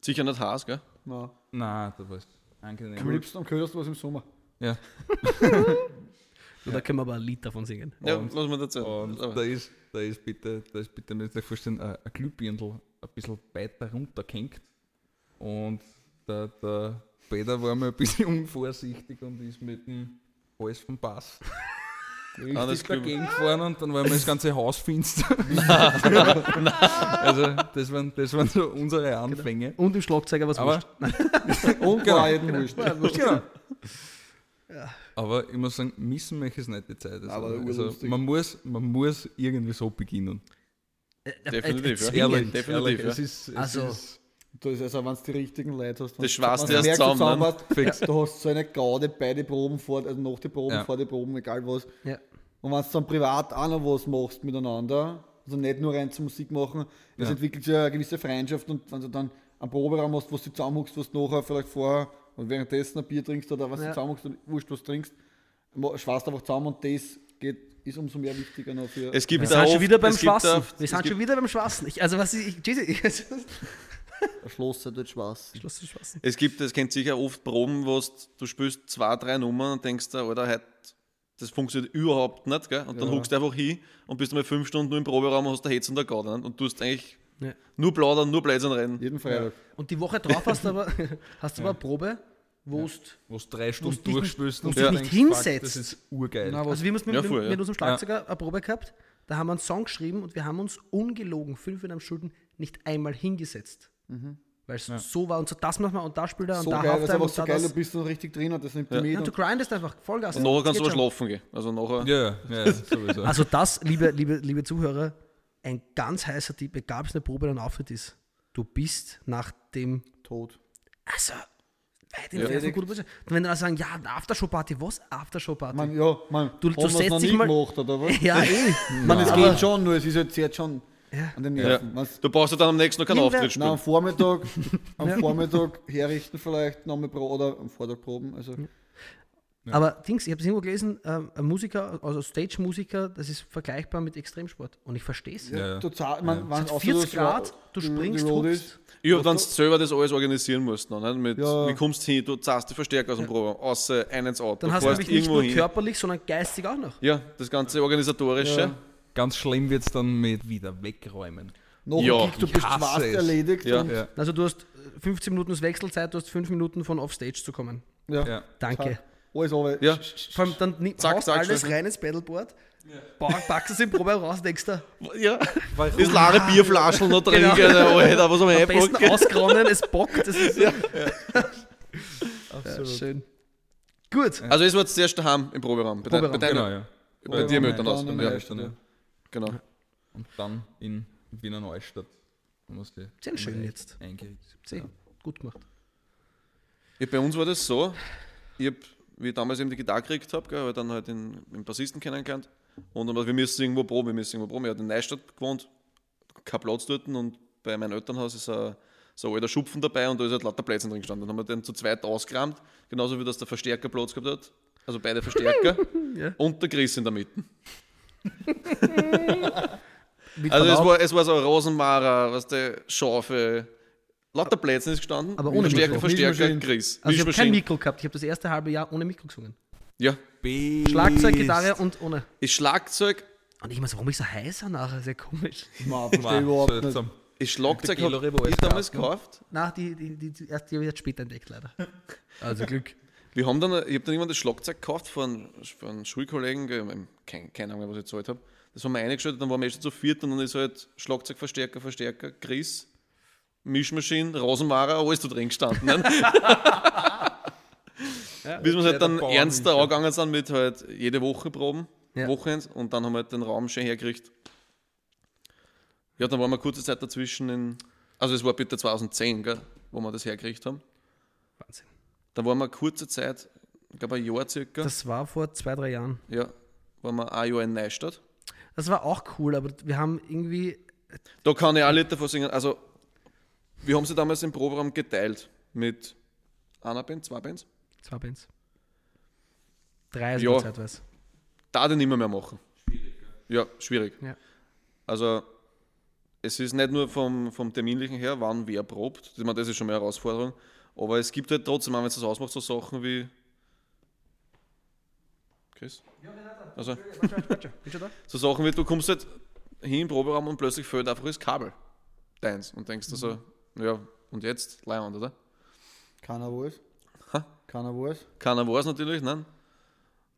Sicher nicht heiß, gell? Nein. Nein, da war es Am angenehm. liebsten am ködersten was im Sommer. Ja. So, Da können wir aber ein Lied davon singen. Ja, Und- muss man dazu. Und da ist, da ist bitte, da ist bitte, müsst ihr euch vorstellen, ein, ein Glühbirndl ein bisschen weiter runtergehängt. Und der, der Peter war mal ein bisschen unvorsichtig und ist mit dem Hals vom das richtig dagegen gefahren und dann war mir das ganze Haus finster. also das waren, das waren so unsere Anfänge. Und im Schlagzeuger was Aber, wurscht. Und Genau. war jedem wurscht. genau. Aber ich muss sagen, missen möchte ich es nicht die Zeit. Also, Aber also man, muss, man muss irgendwie so beginnen. Definitiv, ja. Ehrlich, definitiv, ehrlich. ja. Es ist, es Also- ist, Da ist also, wenn du die richtigen Leute hast. Das schweißt wenn's erst du zusammen, ne? hast, Fix. Du hast so eine Gaude bei den Proben, vor, also nach den Proben, Ja. vor den Proben, egal was. Ja. Und wenn du dann privat auch noch was machst miteinander, also nicht nur rein zur Musik machen, es Ja. entwickelt sich eine gewisse Freundschaft und wenn du dann einen Proberaum hast, wo du zusammenhuckst, was du nachher vielleicht vorher und währenddessen ein Bier trinkst oder was Ja. du zusammenhuckst und wurscht was trinkst, ma- einfach zusammen und das geht, ist umso mehr wichtiger noch für. Es gibt Wir da sind schon oft- wieder beim es gibt Schwassen. Wir es sind gibt- schon wieder beim Schwassen. Ich, also was ich, Jesus, ich, ein Schloss tut Spaß. Schluss zu Schwassen. Es gibt, es kennt sicher oft Proben, wo du spielst zwei, drei Nummern und denkst dir, Alter, heute, das funktioniert überhaupt nicht, gell? Und dann Ja. huckst du einfach hin und bist einmal fünf Stunden nur im Proberaum und hast der Hetz und der nicht? und tust eigentlich Ja. nur plaudern, nur Blödsinn reden. Jeden Freitag. Und die Woche drauf hast du aber, hast du aber eine Probe, wo du wo du drei Stunden dich nicht- durchspülst wo und du dich nicht fuck, hinsetzt. Das ist urgeil. Na, was- Also wir haben mit, Ja, mit, voll, ja. mit unserem Schlagzeuger eine Probe gehabt, da haben wir einen Song geschrieben und wir haben uns ungelogen fünf in einem Stunden nicht einmal hingesetzt. Weil es so war und so das machen wir und da spielt er und so da geil, das ist Halftime einfach und so da geil, das. du bist dann richtig drin und das nimmt Ja. die Ja, mit. du grindest einfach Vollgas. Und nachher Das kannst du aber schlafen gehen. Also nachher, Ja, ja, ja, sowieso. Also das, liebe, liebe, liebe Zuhörer, ein ganz heißer Tipp, egal ob es eine Probe oder ein Auftritt ist, du bist nach dem tot. Also, weit Ja. Und wenn dann sagen, ja, Aftershow-Party, was? Aftershow-Party? Man, ja, man, Du- du setzt dich nie mal- gemacht, oder was? ja, eh. Man, es geht schon, nur es ist jetzt jetzt schon Ja. an den Ja. Nerven. Man's- Du brauchst ja dann am nächsten noch keinen Auftritt Na, am spielen. Vormittag, am Ja. Vormittag herrichten vielleicht nochmal pro oder am Vortag proben. Also Aber Dings, ich habe es irgendwo gelesen, ähm, ein Musiker, also Stage-Musiker, das ist vergleichbar mit Extremsport. Und ich verstehe es. Ja, ja. total, man, außer 40 das war- Grad, du springst, hupst. Ich hab dann selber das alles organisieren musst. Noch, nicht? Mit, Ja. Wie kommst du hin? Du zahlst die Verstärker aus dem Probe, außer ein ins Auto. Dann hast du nämlich nicht nur hin. körperlich, sondern geistig auch noch. Ja, das ganze Organisatorische. Ganz schlimm wird es dann mit wieder wegräumen. Noch Ja, Gig, du ich bist fast es. erledigt. Ja. Und, Ja. Also du hast äh, 15 Minuten Wechselzeit, du hast 5 Minuten von Offstage zu kommen. ja. Ja. Danke. Alles aber. Ja. Vor allem dann nimm, Zack, zack, alles rein ins Pedalboard, ja. packst es im Probe raus, denkst du, Ja. Das leere Bierflaschen noch Genau. trinken, Alter, was am am besten ausgeronnen, es bockt. Das ist ja. Ja, schön. Gut. Also es war jetzt zuerst daheim im Proberaum. Bei, Proberaum, bei, deiner, Genau, ja. bei dir Ja, Neustadt, ja. Genau. Und dann in Wiener Neustadt. Sehr schön jetzt. eingerichtet. Sehr gut gemacht. Ja, bei uns war das so, ich hab, wie ich damals eben die Gitarre gekriegt habe, habe ich dann halt den, den Bassisten kennengelernt und dann, wir müssen irgendwo proben, wir müssen irgendwo proben. Ich habe in Neustadt gewohnt, kein Platz dort und bei meinem Elternhaus ist ein, so ein alter Schupfen dabei und da ist halt lauter Plätze drin gestanden. Dann haben wir den zu zweit ausgerammt, genauso wie das der Verstärker Platz gehabt hat, also beide Verstärker Ja. und der Chris in der Mitte. Also es war, es war so ein Rosenmarer, was der Schafe, lauter Plätze ist gestanden, Aber ohne Verstärker, Mikro. Verstärker. Chris. also ich habe kein. Mikro gehabt. Ich habe das erste halbe Jahr ohne Mikro gesungen. Ja, Schlagzeug, Gitarre und ohne. ist Schlagzeug Und ich so, warum ich so heißer nachher? Sehr komisch. Man verstehe überhaupt nicht. Ist Schlagzeug habe ich ist damals gekauft, gekauft. Na, die, die, die, die die habe ich jetzt später entdeckt, leider. Also Glück. Wir haben dann, ich habe dann irgendwann das Schlagzeug gekauft von, von einem Schulkollegen, äh, keine, Ahnung, was ich gezahlt habe. Das haben wir eingestellt, dann waren wir erst zu viert und dann ist halt Schlagzeug, Verstärker, Chris, Mischmaschine, Rosenmarer, alles da drin gestanden. Ne? Bis wir halt dann ernster ja. angegangen sind mit halt jede Woche proben, Ja. Wochenends, und dann haben wir halt den Raum schön hergekriegt. Ja, dann waren wir kurze Zeit dazwischen in, also es war bitte 2010, gell, wo wir das hergekriegt haben. Wahnsinn. Da waren wir kurze Zeit, ich glaube ein Jahr circa, Das war vor zwei, drei Jahren. ja, waren wir ein Jahr in Neustadt. Das war auch cool, aber wir haben irgendwie. Da kann ich auch Lied davon singen. Also, wir haben sie damals im Proberaum geteilt mit einer Band, zwei Bands. Zwei Bands. Drei Ja. sogar zeitweise. Da den nicht mehr, machen. Schwierig, Ja, schwierig. Ja. Also, es ist nicht nur vom, vom Terminlichen her, wann wer probt. Ich meine, das ist schon mehr eine Herausforderung. Aber es gibt halt trotzdem, auch wenn es das ausmacht, so Sachen wie. Chris? Also, Bin schon da? so Sachen wie, du kommst halt hin im Proberaum und plötzlich fällt einfach das Kabel. Deins. Und denkst du so, ja, und jetzt? Leihwand, oder? Keiner weiß. Ha? Keiner weiß. Keiner weiß natürlich, nein.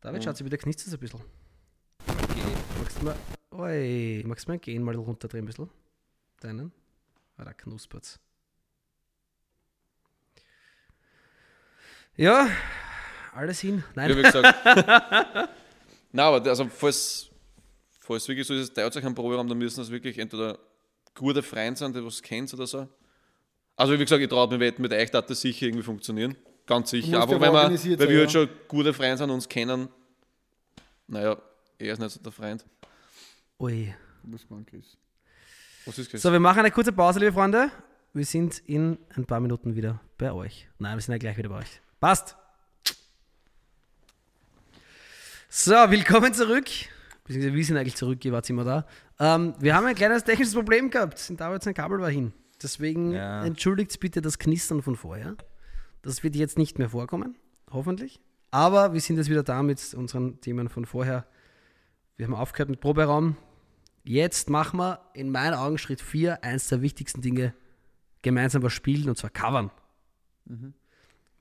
David, schaut sie wieder knistert es ein bisschen. Magst du mal. Oi, magst du mal gehen mal runterdrehen ein bisschen? Deinen? Ah, da knuspert's. Ja, alles hin. Nein, Ja, wie gesagt. Nein, aber also, falls, falls wirklich so ist, es dauert sich ein Proberaum, dann müssen das wirklich entweder gute Freunde sein, die was kennt oder so. Also, wie gesagt, ich traue mir wetten, mit euch darf das sicher irgendwie funktionieren. Ganz sicher. Aber wenn wir, weil sein, wir halt ja. schon gute Freunde sind und uns kennen, naja, er ist nicht so der Freund. Ui. Mein Chris. Was ist? So, wir machen eine kurze Pause, liebe Freunde. Wir sind in ein paar Minuten wieder bei euch. Nein, wir sind ja gleich wieder bei euch. Passt. So, willkommen zurück. Beziehungsweise wir sind eigentlich zurück, ihr wart immer da. Ähm, wir haben ein kleines technisches Problem gehabt. Sind da jetzt ein Kabel war hin. Deswegen Ja. entschuldigt bitte das Knistern von vorher. Das wird jetzt nicht mehr vorkommen, hoffentlich. Aber wir sind jetzt wieder da mit unseren Themen von vorher. Wir haben aufgehört mit Proberaum. Jetzt machen wir in meinen Augen Schritt 4 eins der wichtigsten Dinge, gemeinsam was spielen und zwar covern.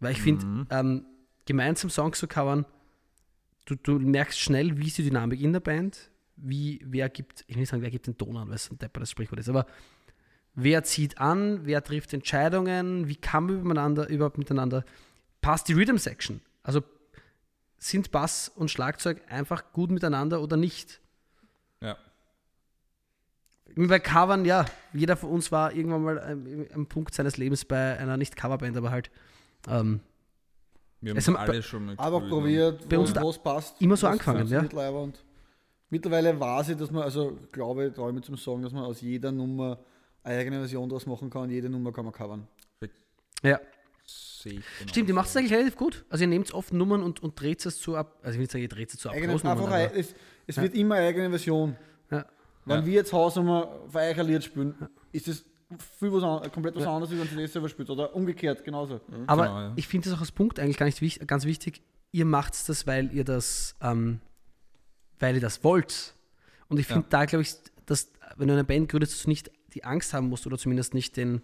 Weil ich finde, ähm, gemeinsam Songs zu covern, du, du merkst schnell, wie ist die Dynamik in der Band, wie, wer gibt, ich will nicht sagen, wer gibt den Ton an, weil es ein Depper das Sprichwort ist, aber wer zieht an, wer trifft Entscheidungen, wie kann man übereinander, überhaupt miteinander, passt die Rhythm Section, also sind Bass und Schlagzeug einfach gut miteinander oder nicht? Ja. bei Covern, ja, jeder von uns war irgendwann mal am, am Punkt seines Lebens bei einer nicht Coverband, aber halt ähm, Wir Es haben haben alle schon mal Aber probiert, Bei wo uns was passt. immer so angefangen, ja. mittlerweile weiß ich, dass man, also glaube ich, traue ich mir zum Sagen, dass man aus jeder Nummer eine eigene Version draus machen kann. Jede Nummer kann man covern. ja. ich genau Stimmt, ihr macht es eigentlich relativ gut. Also ihr nehmt oft Nummern und, und dreht es so ab. Also ich will nicht sagen, ihr dreht es so ab. Eigene, einfach, ein- es es wird immer eine eigene Version. Ja. Wenn Ja. wir jetzt Hausnummer für euch ein Lied spielen, ist das viel was an, komplett was anderes, als wenn du das selber spielst. Oder umgekehrt, genauso. Aber Genau, ja. ich finde das auch als Punkt eigentlich gar nicht wich- ganz wichtig. Ihr macht das, weil ihr das, ähm, weil ihr das wollt. Und ich finde Ja. da, glaube ich, dass, wenn du eine Band gründest, dass du nicht die Angst haben musst oder zumindest nicht den,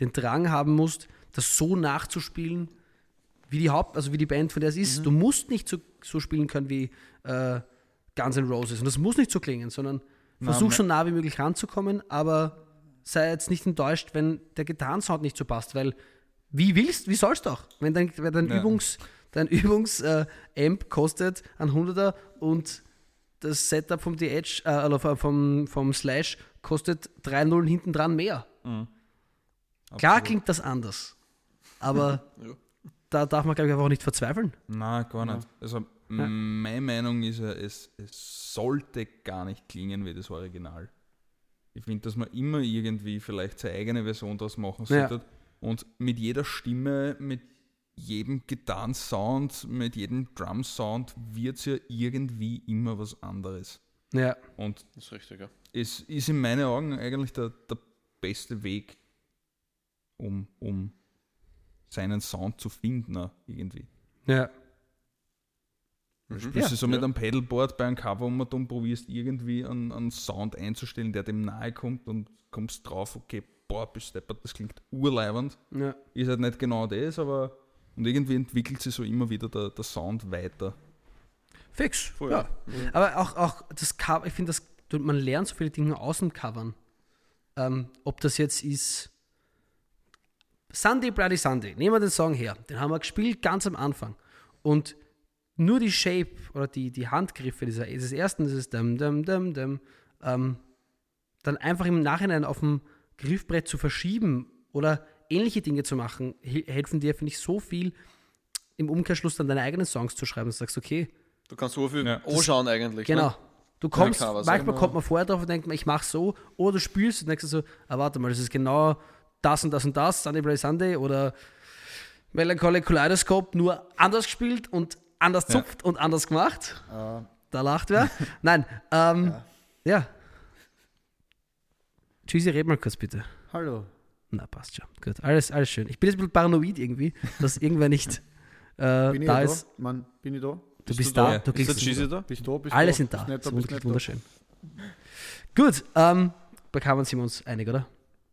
den Drang haben musst, das so nachzuspielen, wie die Haupt, also wie die Band, von der es ist. Mhm. Du musst nicht so, so spielen können wie äh, Guns N' Roses. Und das muss nicht so klingen, sondern versuch me- so nah wie möglich ranzukommen, aber sei jetzt nicht enttäuscht, wenn der Gitarrensound nicht so passt, weil wie willst, wie sollst du auch? Wenn dein, wenn dein Ja. Übungs, dein Übungs äh, Amp kostet ein Hunderter und das Setup vom The Edge, äh, oder vom- vom, Slash kostet 3 Nullen hinten dran mehr. Mhm. Klar klingt das anders, aber Ja. da darf man, glaube ich, einfach auch nicht verzweifeln. Nein, gar nicht. Also meine Meinung ist ja, es, es sollte gar nicht klingen wie das Original. Ich finde, dass man immer irgendwie vielleicht seine eigene Version daraus machen Ja. sollte. Und mit jeder Stimme, mit jedem Gitarrensound, mit jedem Drum-Sound wird es ja irgendwie immer was anderes. Ja, Und Das ist richtig, ja. es ist in meinen Augen eigentlich der, der beste Weg, um, um seinen Sound zu finden, irgendwie. ja. Spielst Ja. du so Ja. mit einem Pedalboard bei einem Cover und du probierst irgendwie einen, einen Sound einzustellen, der dem nahe kommt und kommst drauf, okay, boah, bist deppert, das klingt urleibend. ja. Ist halt nicht genau das, aber und irgendwie entwickelt sich so immer wieder der, der Sound weiter. Fix. Voll, ja. ja. Aber auch, auch das Cover, ich finde, man lernt so viele Dinge aus dem Covern. Ähm, ob das jetzt ist Sunday Bloody Sunday, nehmen wir den Song her. Den haben wir gespielt ganz am Anfang. Und nur die Shape oder die, die Handgriffe dieser, dieses ersten, dieses Dum, Dum, Dum, Dum, ähm, dann einfach im Nachhinein auf dem Griffbrett zu verschieben oder ähnliche Dinge zu machen, he- helfen dir, finde ich, so viel im Umkehrschluss dann deine eigenen Songs zu schreiben. Dass du sagst, okay, Du kannst so viel Ja. anschauen eigentlich. Genau. Ne? Du kommst, Cover, manchmal kommt man vorher drauf und denkt man, ich mach so, oder du spielst und denkst du so, ah, warte mal, das ist genau das und das und das, Sunday Bloody Sunday oder Melancholy Kaleidoscope, nur anders gespielt und anders Ja. zupft und anders gemacht. Äh, Da lacht wer. Nein, ähm, ja. Tschüssi, red mal kurz bitte. hallo. Na, passt schon. Gut, alles, alles schön. Ich bin jetzt ein bisschen paranoid irgendwie, dass irgendwer nicht äh, Bin ich da ja ist. da? Mann, bin ich da? Du Bist bist du da, da? du Ist kriegst Cheesy da? Bist du da? Bist Alle sind da. Bist da, ist bist nicht wunderschön. da. Gut, ähm, bei Covern sind wir uns einig, oder?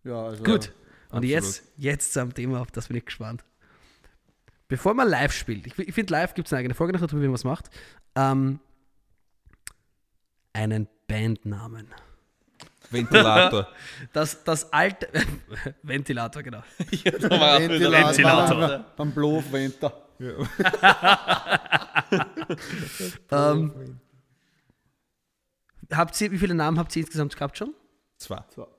Ja, also, Gut. Und absolut. jetzt, jetzt zum Thema, auf das bin ich gespannt. Bevor man live spielt, ich, ich finde, live gibt es eine eigene Folge, nachher, wie man was macht. Ähm, einen Bandnamen. Ventilator. Das, das alte. Ventilator, genau. Ventilator. Ventilator. Beim, beim Blow-Venter. Ähm, habt ihr, wie viele Namen habt ihr insgesamt gehabt schon? Zwei. So. Und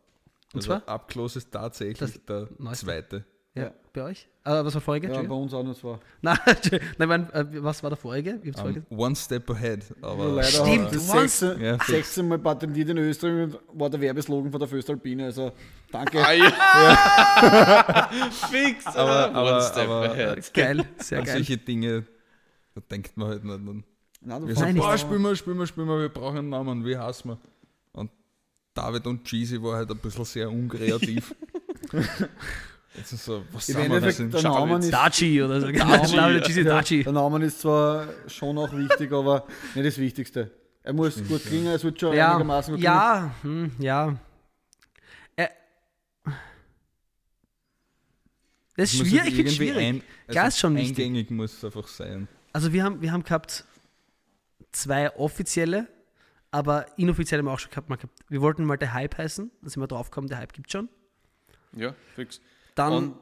Also zwar? Abklos ist tatsächlich Das der neueste. zweite. Ja, Ja. bei euch? Äh, was war vorige? Ja, bei uns auch noch zwei. Nein. Nein, äh, was war der vorige? Um, one step ahead. Aber leider Stimmt, das 16, Ja. 16 Mal patentiert in Österreich und war der Werbeslogan von der Föstalpine. Also danke. Ah, ja. Fix. Aber- One aber- step aber- ahead. Geil, sehr geil. solche Dinge, da denkt man halt nicht. Nein, du wir sagen, boah, spielen wir, spielen wir, spielen wir, wir brauchen einen Namen, wie heißen wir? Und David und Cheesy war halt ein bisschen sehr unkreativ. Jetzt ist so, was Im sagen wir, wir Endeffekt, der Name ist, Daci oder so. Daci, Name ja. Daci. der Name ist zwar schon auch wichtig, aber nicht das Wichtigste. Er muss gut klingen, es wird schon Ja, einigermaßen gut ja, hm, ja. Äh, das ist schwierig, ich finde schwierig. Ein, Klar ist schon wichtig. Eingängig muss es einfach sein. Also wir haben, wir haben gehabt zwei offizielle, aber inoffizielle haben wir auch schon gehabt. Wir wollten mal der Hype heißen, da sind wir drauf gekommen, der Hype gibt schon. Ja, fix. Dann, Und-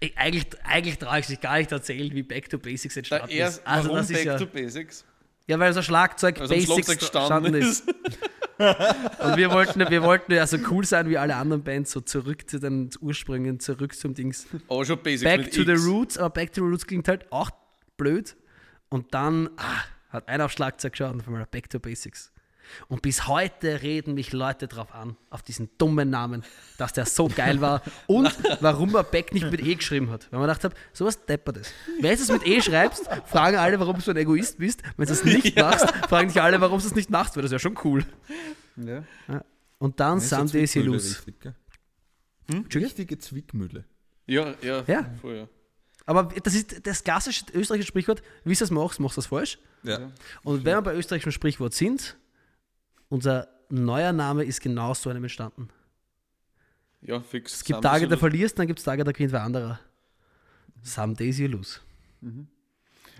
ich, eigentlich, eigentlich traue ich sich gar nicht erzählen, wie Back to Basics entstanden erst, ist. Also das ist Back ja, to Basics? ja, weil so Schlagzeug am Basics entstanden ist. ist. Und wir wollten, wir wollten ja so cool sein wie alle anderen Bands, so zurück zu den Ursprüngen, zurück zum Dings. Aber schon Basics Back to the X. Roots, aber Back to the Roots klingt halt auch blöd. Und dann ah, hat einer auf Schlagzeug geschaut und auf einmal Back to Basics. Und bis heute reden mich Leute drauf an, auf diesen dummen Namen, dass der so geil war und warum er Beck nicht mit E geschrieben hat. Weil man gedacht hat, sowas deppert es. Wenn du es mit E schreibst, fragen alle, warum du so ein Egoist bist. Wenn du es nicht machst, fragen dich alle, warum du es nicht machst, weil das wäre schon cool. Ja. Und dann Lose. richtig, gell? Entschuldigung? Richtige Zwickmühle. Ja, ja, Ja. voll, ja. Aber das ist das klassische österreichische Sprichwort, wie du es machst, machst du es falsch. Ja. Und wenn wir bei österreichischem Sprichwort sind, unser neuer Name ist genau aus so einem entstanden. Ja, fix. Es gibt Tage, da verlierst, dann gibt es Tage, da gewinnt wer anderer. Some days you lose.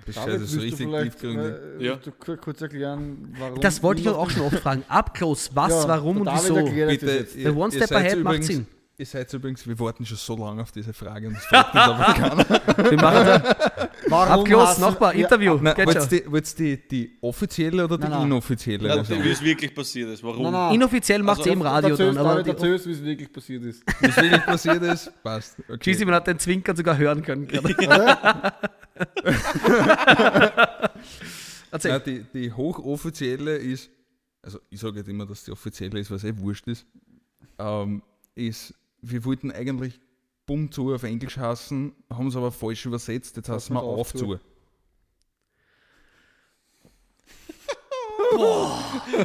Das ist David, ja das willst du richtig tiefgründig. äh, Ja. kurz erklären, warum. Das wollte ich auch schon oft fragen. Up close, was, Ja, warum und David wieso? das Bitte, jetzt. Der One Step Ahead macht übrigens, Sinn. Ihr seid übrigens, wir warten schon so lange auf diese Frage und es fragt uns aber keiner. Wir machen da Warum hast du- Nachbar, Ja, Interview. Nein, wollt's die, wollt's die, die offizielle oder die Nein, nein. inoffizielle? Ja, Version? wie es wirklich passiert ist. Warum? Nein, nein. Inoffiziell macht es Also, eben Radio Erzähl's, dann, aber die, erzähl's, wie es wirklich passiert ist. Was wirklich passiert ist, passt. Okay. Cheesy, man hat den Zwinkern sogar hören können. gerade. Erzähl. Nein, die, die hochoffizielle ist, also ich sage jetzt immer, dass die offizielle ist, was eh wurscht ist, ähm, ist, wir wollten eigentlich Bumm zu auf Englisch hassen, haben es aber falsch übersetzt, jetzt heißen wir wir's auf zu. zu.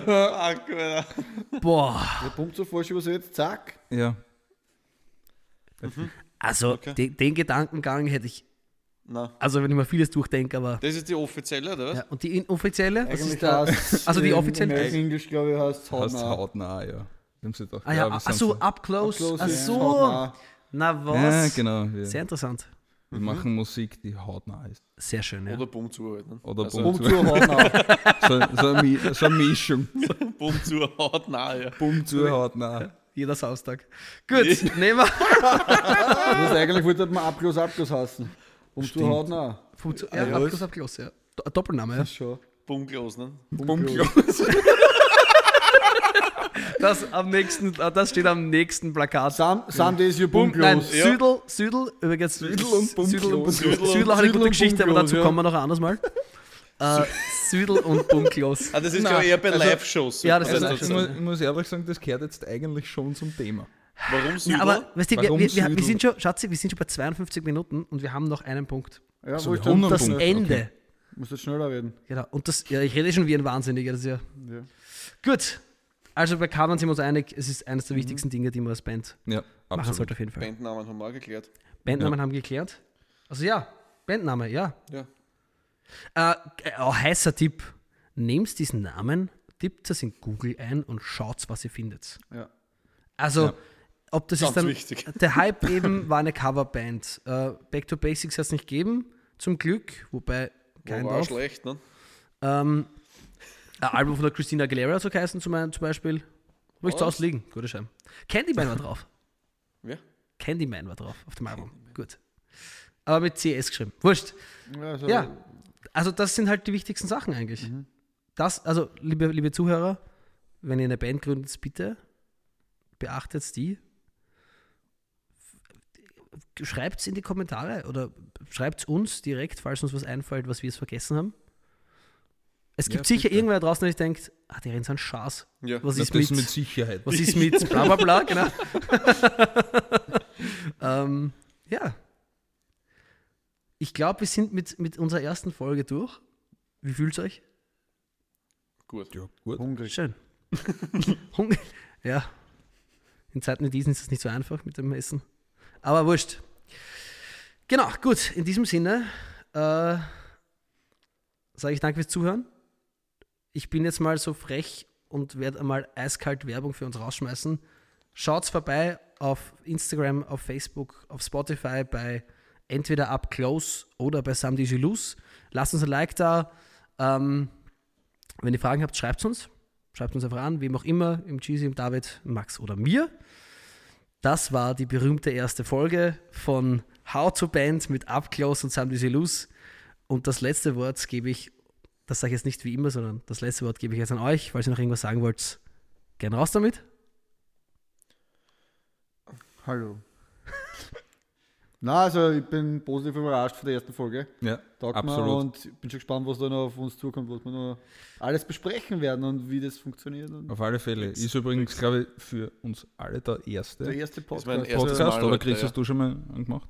Alter. Boah. Der Punkt so falsch übersetzt, zack. Ja. Also, Okay. den, den Gedankengang hätte ich, Nein. also wenn ich mir vieles durchdenke, aber. Das ist die offizielle, oder was? Ja, und die inoffizielle? Was Eigentlich ist da? heißt also die offizielle- In English, glaube ich, heißt Heißt hautnah. hautnah, ja. Haben sie gedacht, Ah ja, wir ach so, up close. Close, ach ja, so. hautnah. Na was? Ja, genau. Wir, Sehr interessant. wir machen Musik, die hautnah ist. Sehr schön, ja. Oder Bumm zu halt. Ne? Oder also, Bumm Um zu hautnah. So, so, eine, so eine Mischung. Bumm zu haut nah, ja. Bumm zu hautnah. Jeder Samstag. Gut, nehmen wir. Das eigentlich wollte man Abschluss, Abschluss hassen. Um zu hautnah. Ah, Ja, ja, up up close, ja. Do- Doppelname, ja. Das ist schon. Bumm ne? Bumm Das, am nächsten, äh, das steht am nächsten Plakat. Some, some days you boom Bum, nein. Ja. Südel, Südel, übrigens. Südel und Bum Südel und close. Südel Südel auch eine Südel gute und Geschichte, aber dazu ja. kommen wir noch ein anderes Mal. Äh, Südel und Bum close. Ah, das ist ich eher bei also- Live-Shows. Ja, das Also, ist ich, muss, ich muss ehrlich sagen, das gehört jetzt eigentlich schon zum Thema. Warum Südel? Ja, aber weißt du, wir, Warum wir, wir, wir Südel? sind schon, Schatzi, wir sind schon bei 52 Minuten und wir haben noch einen Punkt. Ja, So, wo wir haben Das Punkt, Ende. okay. muss jetzt schneller reden. Genau. Und das, ja, ich rede schon wie ein Wahnsinniger. Das ist ja. Ja. Gut. Also bei Covern sind wir uns einig, es ist eines der wichtigsten Dinge, die man als Band Ja, machen absolut. sollte auf jeden Fall. Bandnamen haben wir auch geklärt. Bandnamen haben wir geklärt. Also ja, Bandname, ja. Ja. Äh, ein heißer Tipp. Nehmt diesen Namen, tippt es in Google ein und schaut, was ihr findet. Ja. Also, Ja. ob das Ganz ist dann. wichtig. Der Hype eben war eine Coverband. Äh, Back to Basics hat es nicht gegeben, zum Glück, wobei War, kein war schlecht, ne? Ähm, ein Album von der Christina Aguilera so geheißen zum, zum Beispiel. Wo ich zu? Hause liegen, gute Schein. Candyman war drauf. Wer? Candyman war drauf auf dem Album. Gut. Aber mit CS geschrieben. Wurscht. Ja, also, Ja, also das sind halt die wichtigsten Sachen eigentlich. Das, also liebe, liebe Zuhörer, wenn ihr eine Band gründet, bitte beachtet die. Schreibt es in die Kommentare oder schreibt es uns direkt, falls uns was einfällt, was wir es vergessen haben. Es gibt Ja, sicher bitte. irgendwer draußen, der sich denkt, ah, die reden so einen Schaß. Ja. Was ist mit, mit Sicherheit. was ist mit bla bla bla, genau. ähm, ja. Ich glaube, wir sind mit, mit unserer ersten Folge durch. Wie fühlt es euch? Gut. Ja, gut. hungrig. Schön. Hunger. Ja. In Zeiten wie diesen ist es nicht so einfach mit dem Essen. Aber wurscht. Genau, gut. In diesem Sinne äh, sage ich danke fürs Zuhören. Ich bin jetzt mal so frech und werde einmal eiskalt Werbung für uns rausschmeißen. Schaut's vorbei auf Instagram, auf Facebook, auf Spotify bei entweder Up Close oder bei Sam Lose. Lasst uns ein Like da. Ähm, wenn ihr Fragen habt, schreibt uns. Schreibt uns einfach an, wem auch immer, im Cheesy, im David, Max oder mir. Das war die berühmte erste Folge von How to Band mit Up Close und Sam Lose. Und das letzte Wort gebe ich, das sage ich jetzt nicht wie immer, sondern das letzte Wort gebe ich jetzt an euch, falls ihr noch irgendwas sagen wollt. Gern raus damit. Hallo. Na, also ich bin positiv überrascht von der ersten Folge. Ja, Taugt mir absolut. und bin schon gespannt, was da noch auf uns zukommt, was wir noch alles besprechen werden und wie das funktioniert. Und Auf alle Fälle. Ist übrigens, glaube ich, für uns alle der erste der erste Podcast. Podcast. Mal, Oder Chris, ja. hast du schon mal angemacht?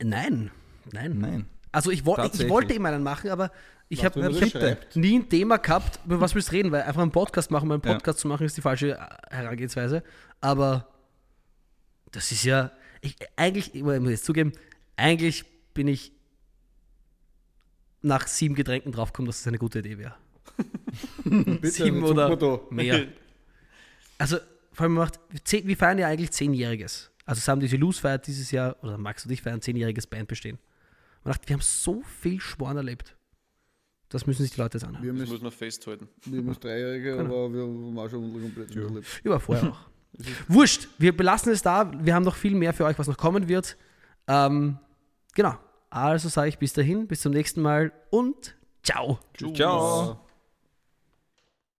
Nein, nein. Nein. Also ich, woll, ich wollte immer einen machen, aber ich habe hab nie ein Thema gehabt, über was willst du reden, weil einfach einen Podcast machen, einen Ja. Podcast zu machen, ist die falsche äh, Herangehensweise. Aber das ist ja, ich, eigentlich, ich muss jetzt zugeben, eigentlich bin ich nach sieben Getränken draufgekommen, dass das eine gute Idee wäre. Sieben oder mehr. Also, vor allem, macht, zehn, wir feiern ja eigentlich Zehnjähriges. Also, Sam diese Loose feiert dieses Jahr, oder Max und ich feiern zehnjähriges Bandbestehen. Man dachte, wir haben so viel Schmarrn erlebt. Das müssen sich die Leute jetzt anhören. Wir haben Das muss man festhalten. wir haben Dreijährige, Genau. aber wir haben auch schon komplett unterlebt. Über vorher auch. Wurscht, wir belassen es da. Wir haben noch viel mehr für euch, was noch kommen wird. Ähm, genau. Also sage ich bis dahin, bis zum nächsten Mal und ciao. Ciao.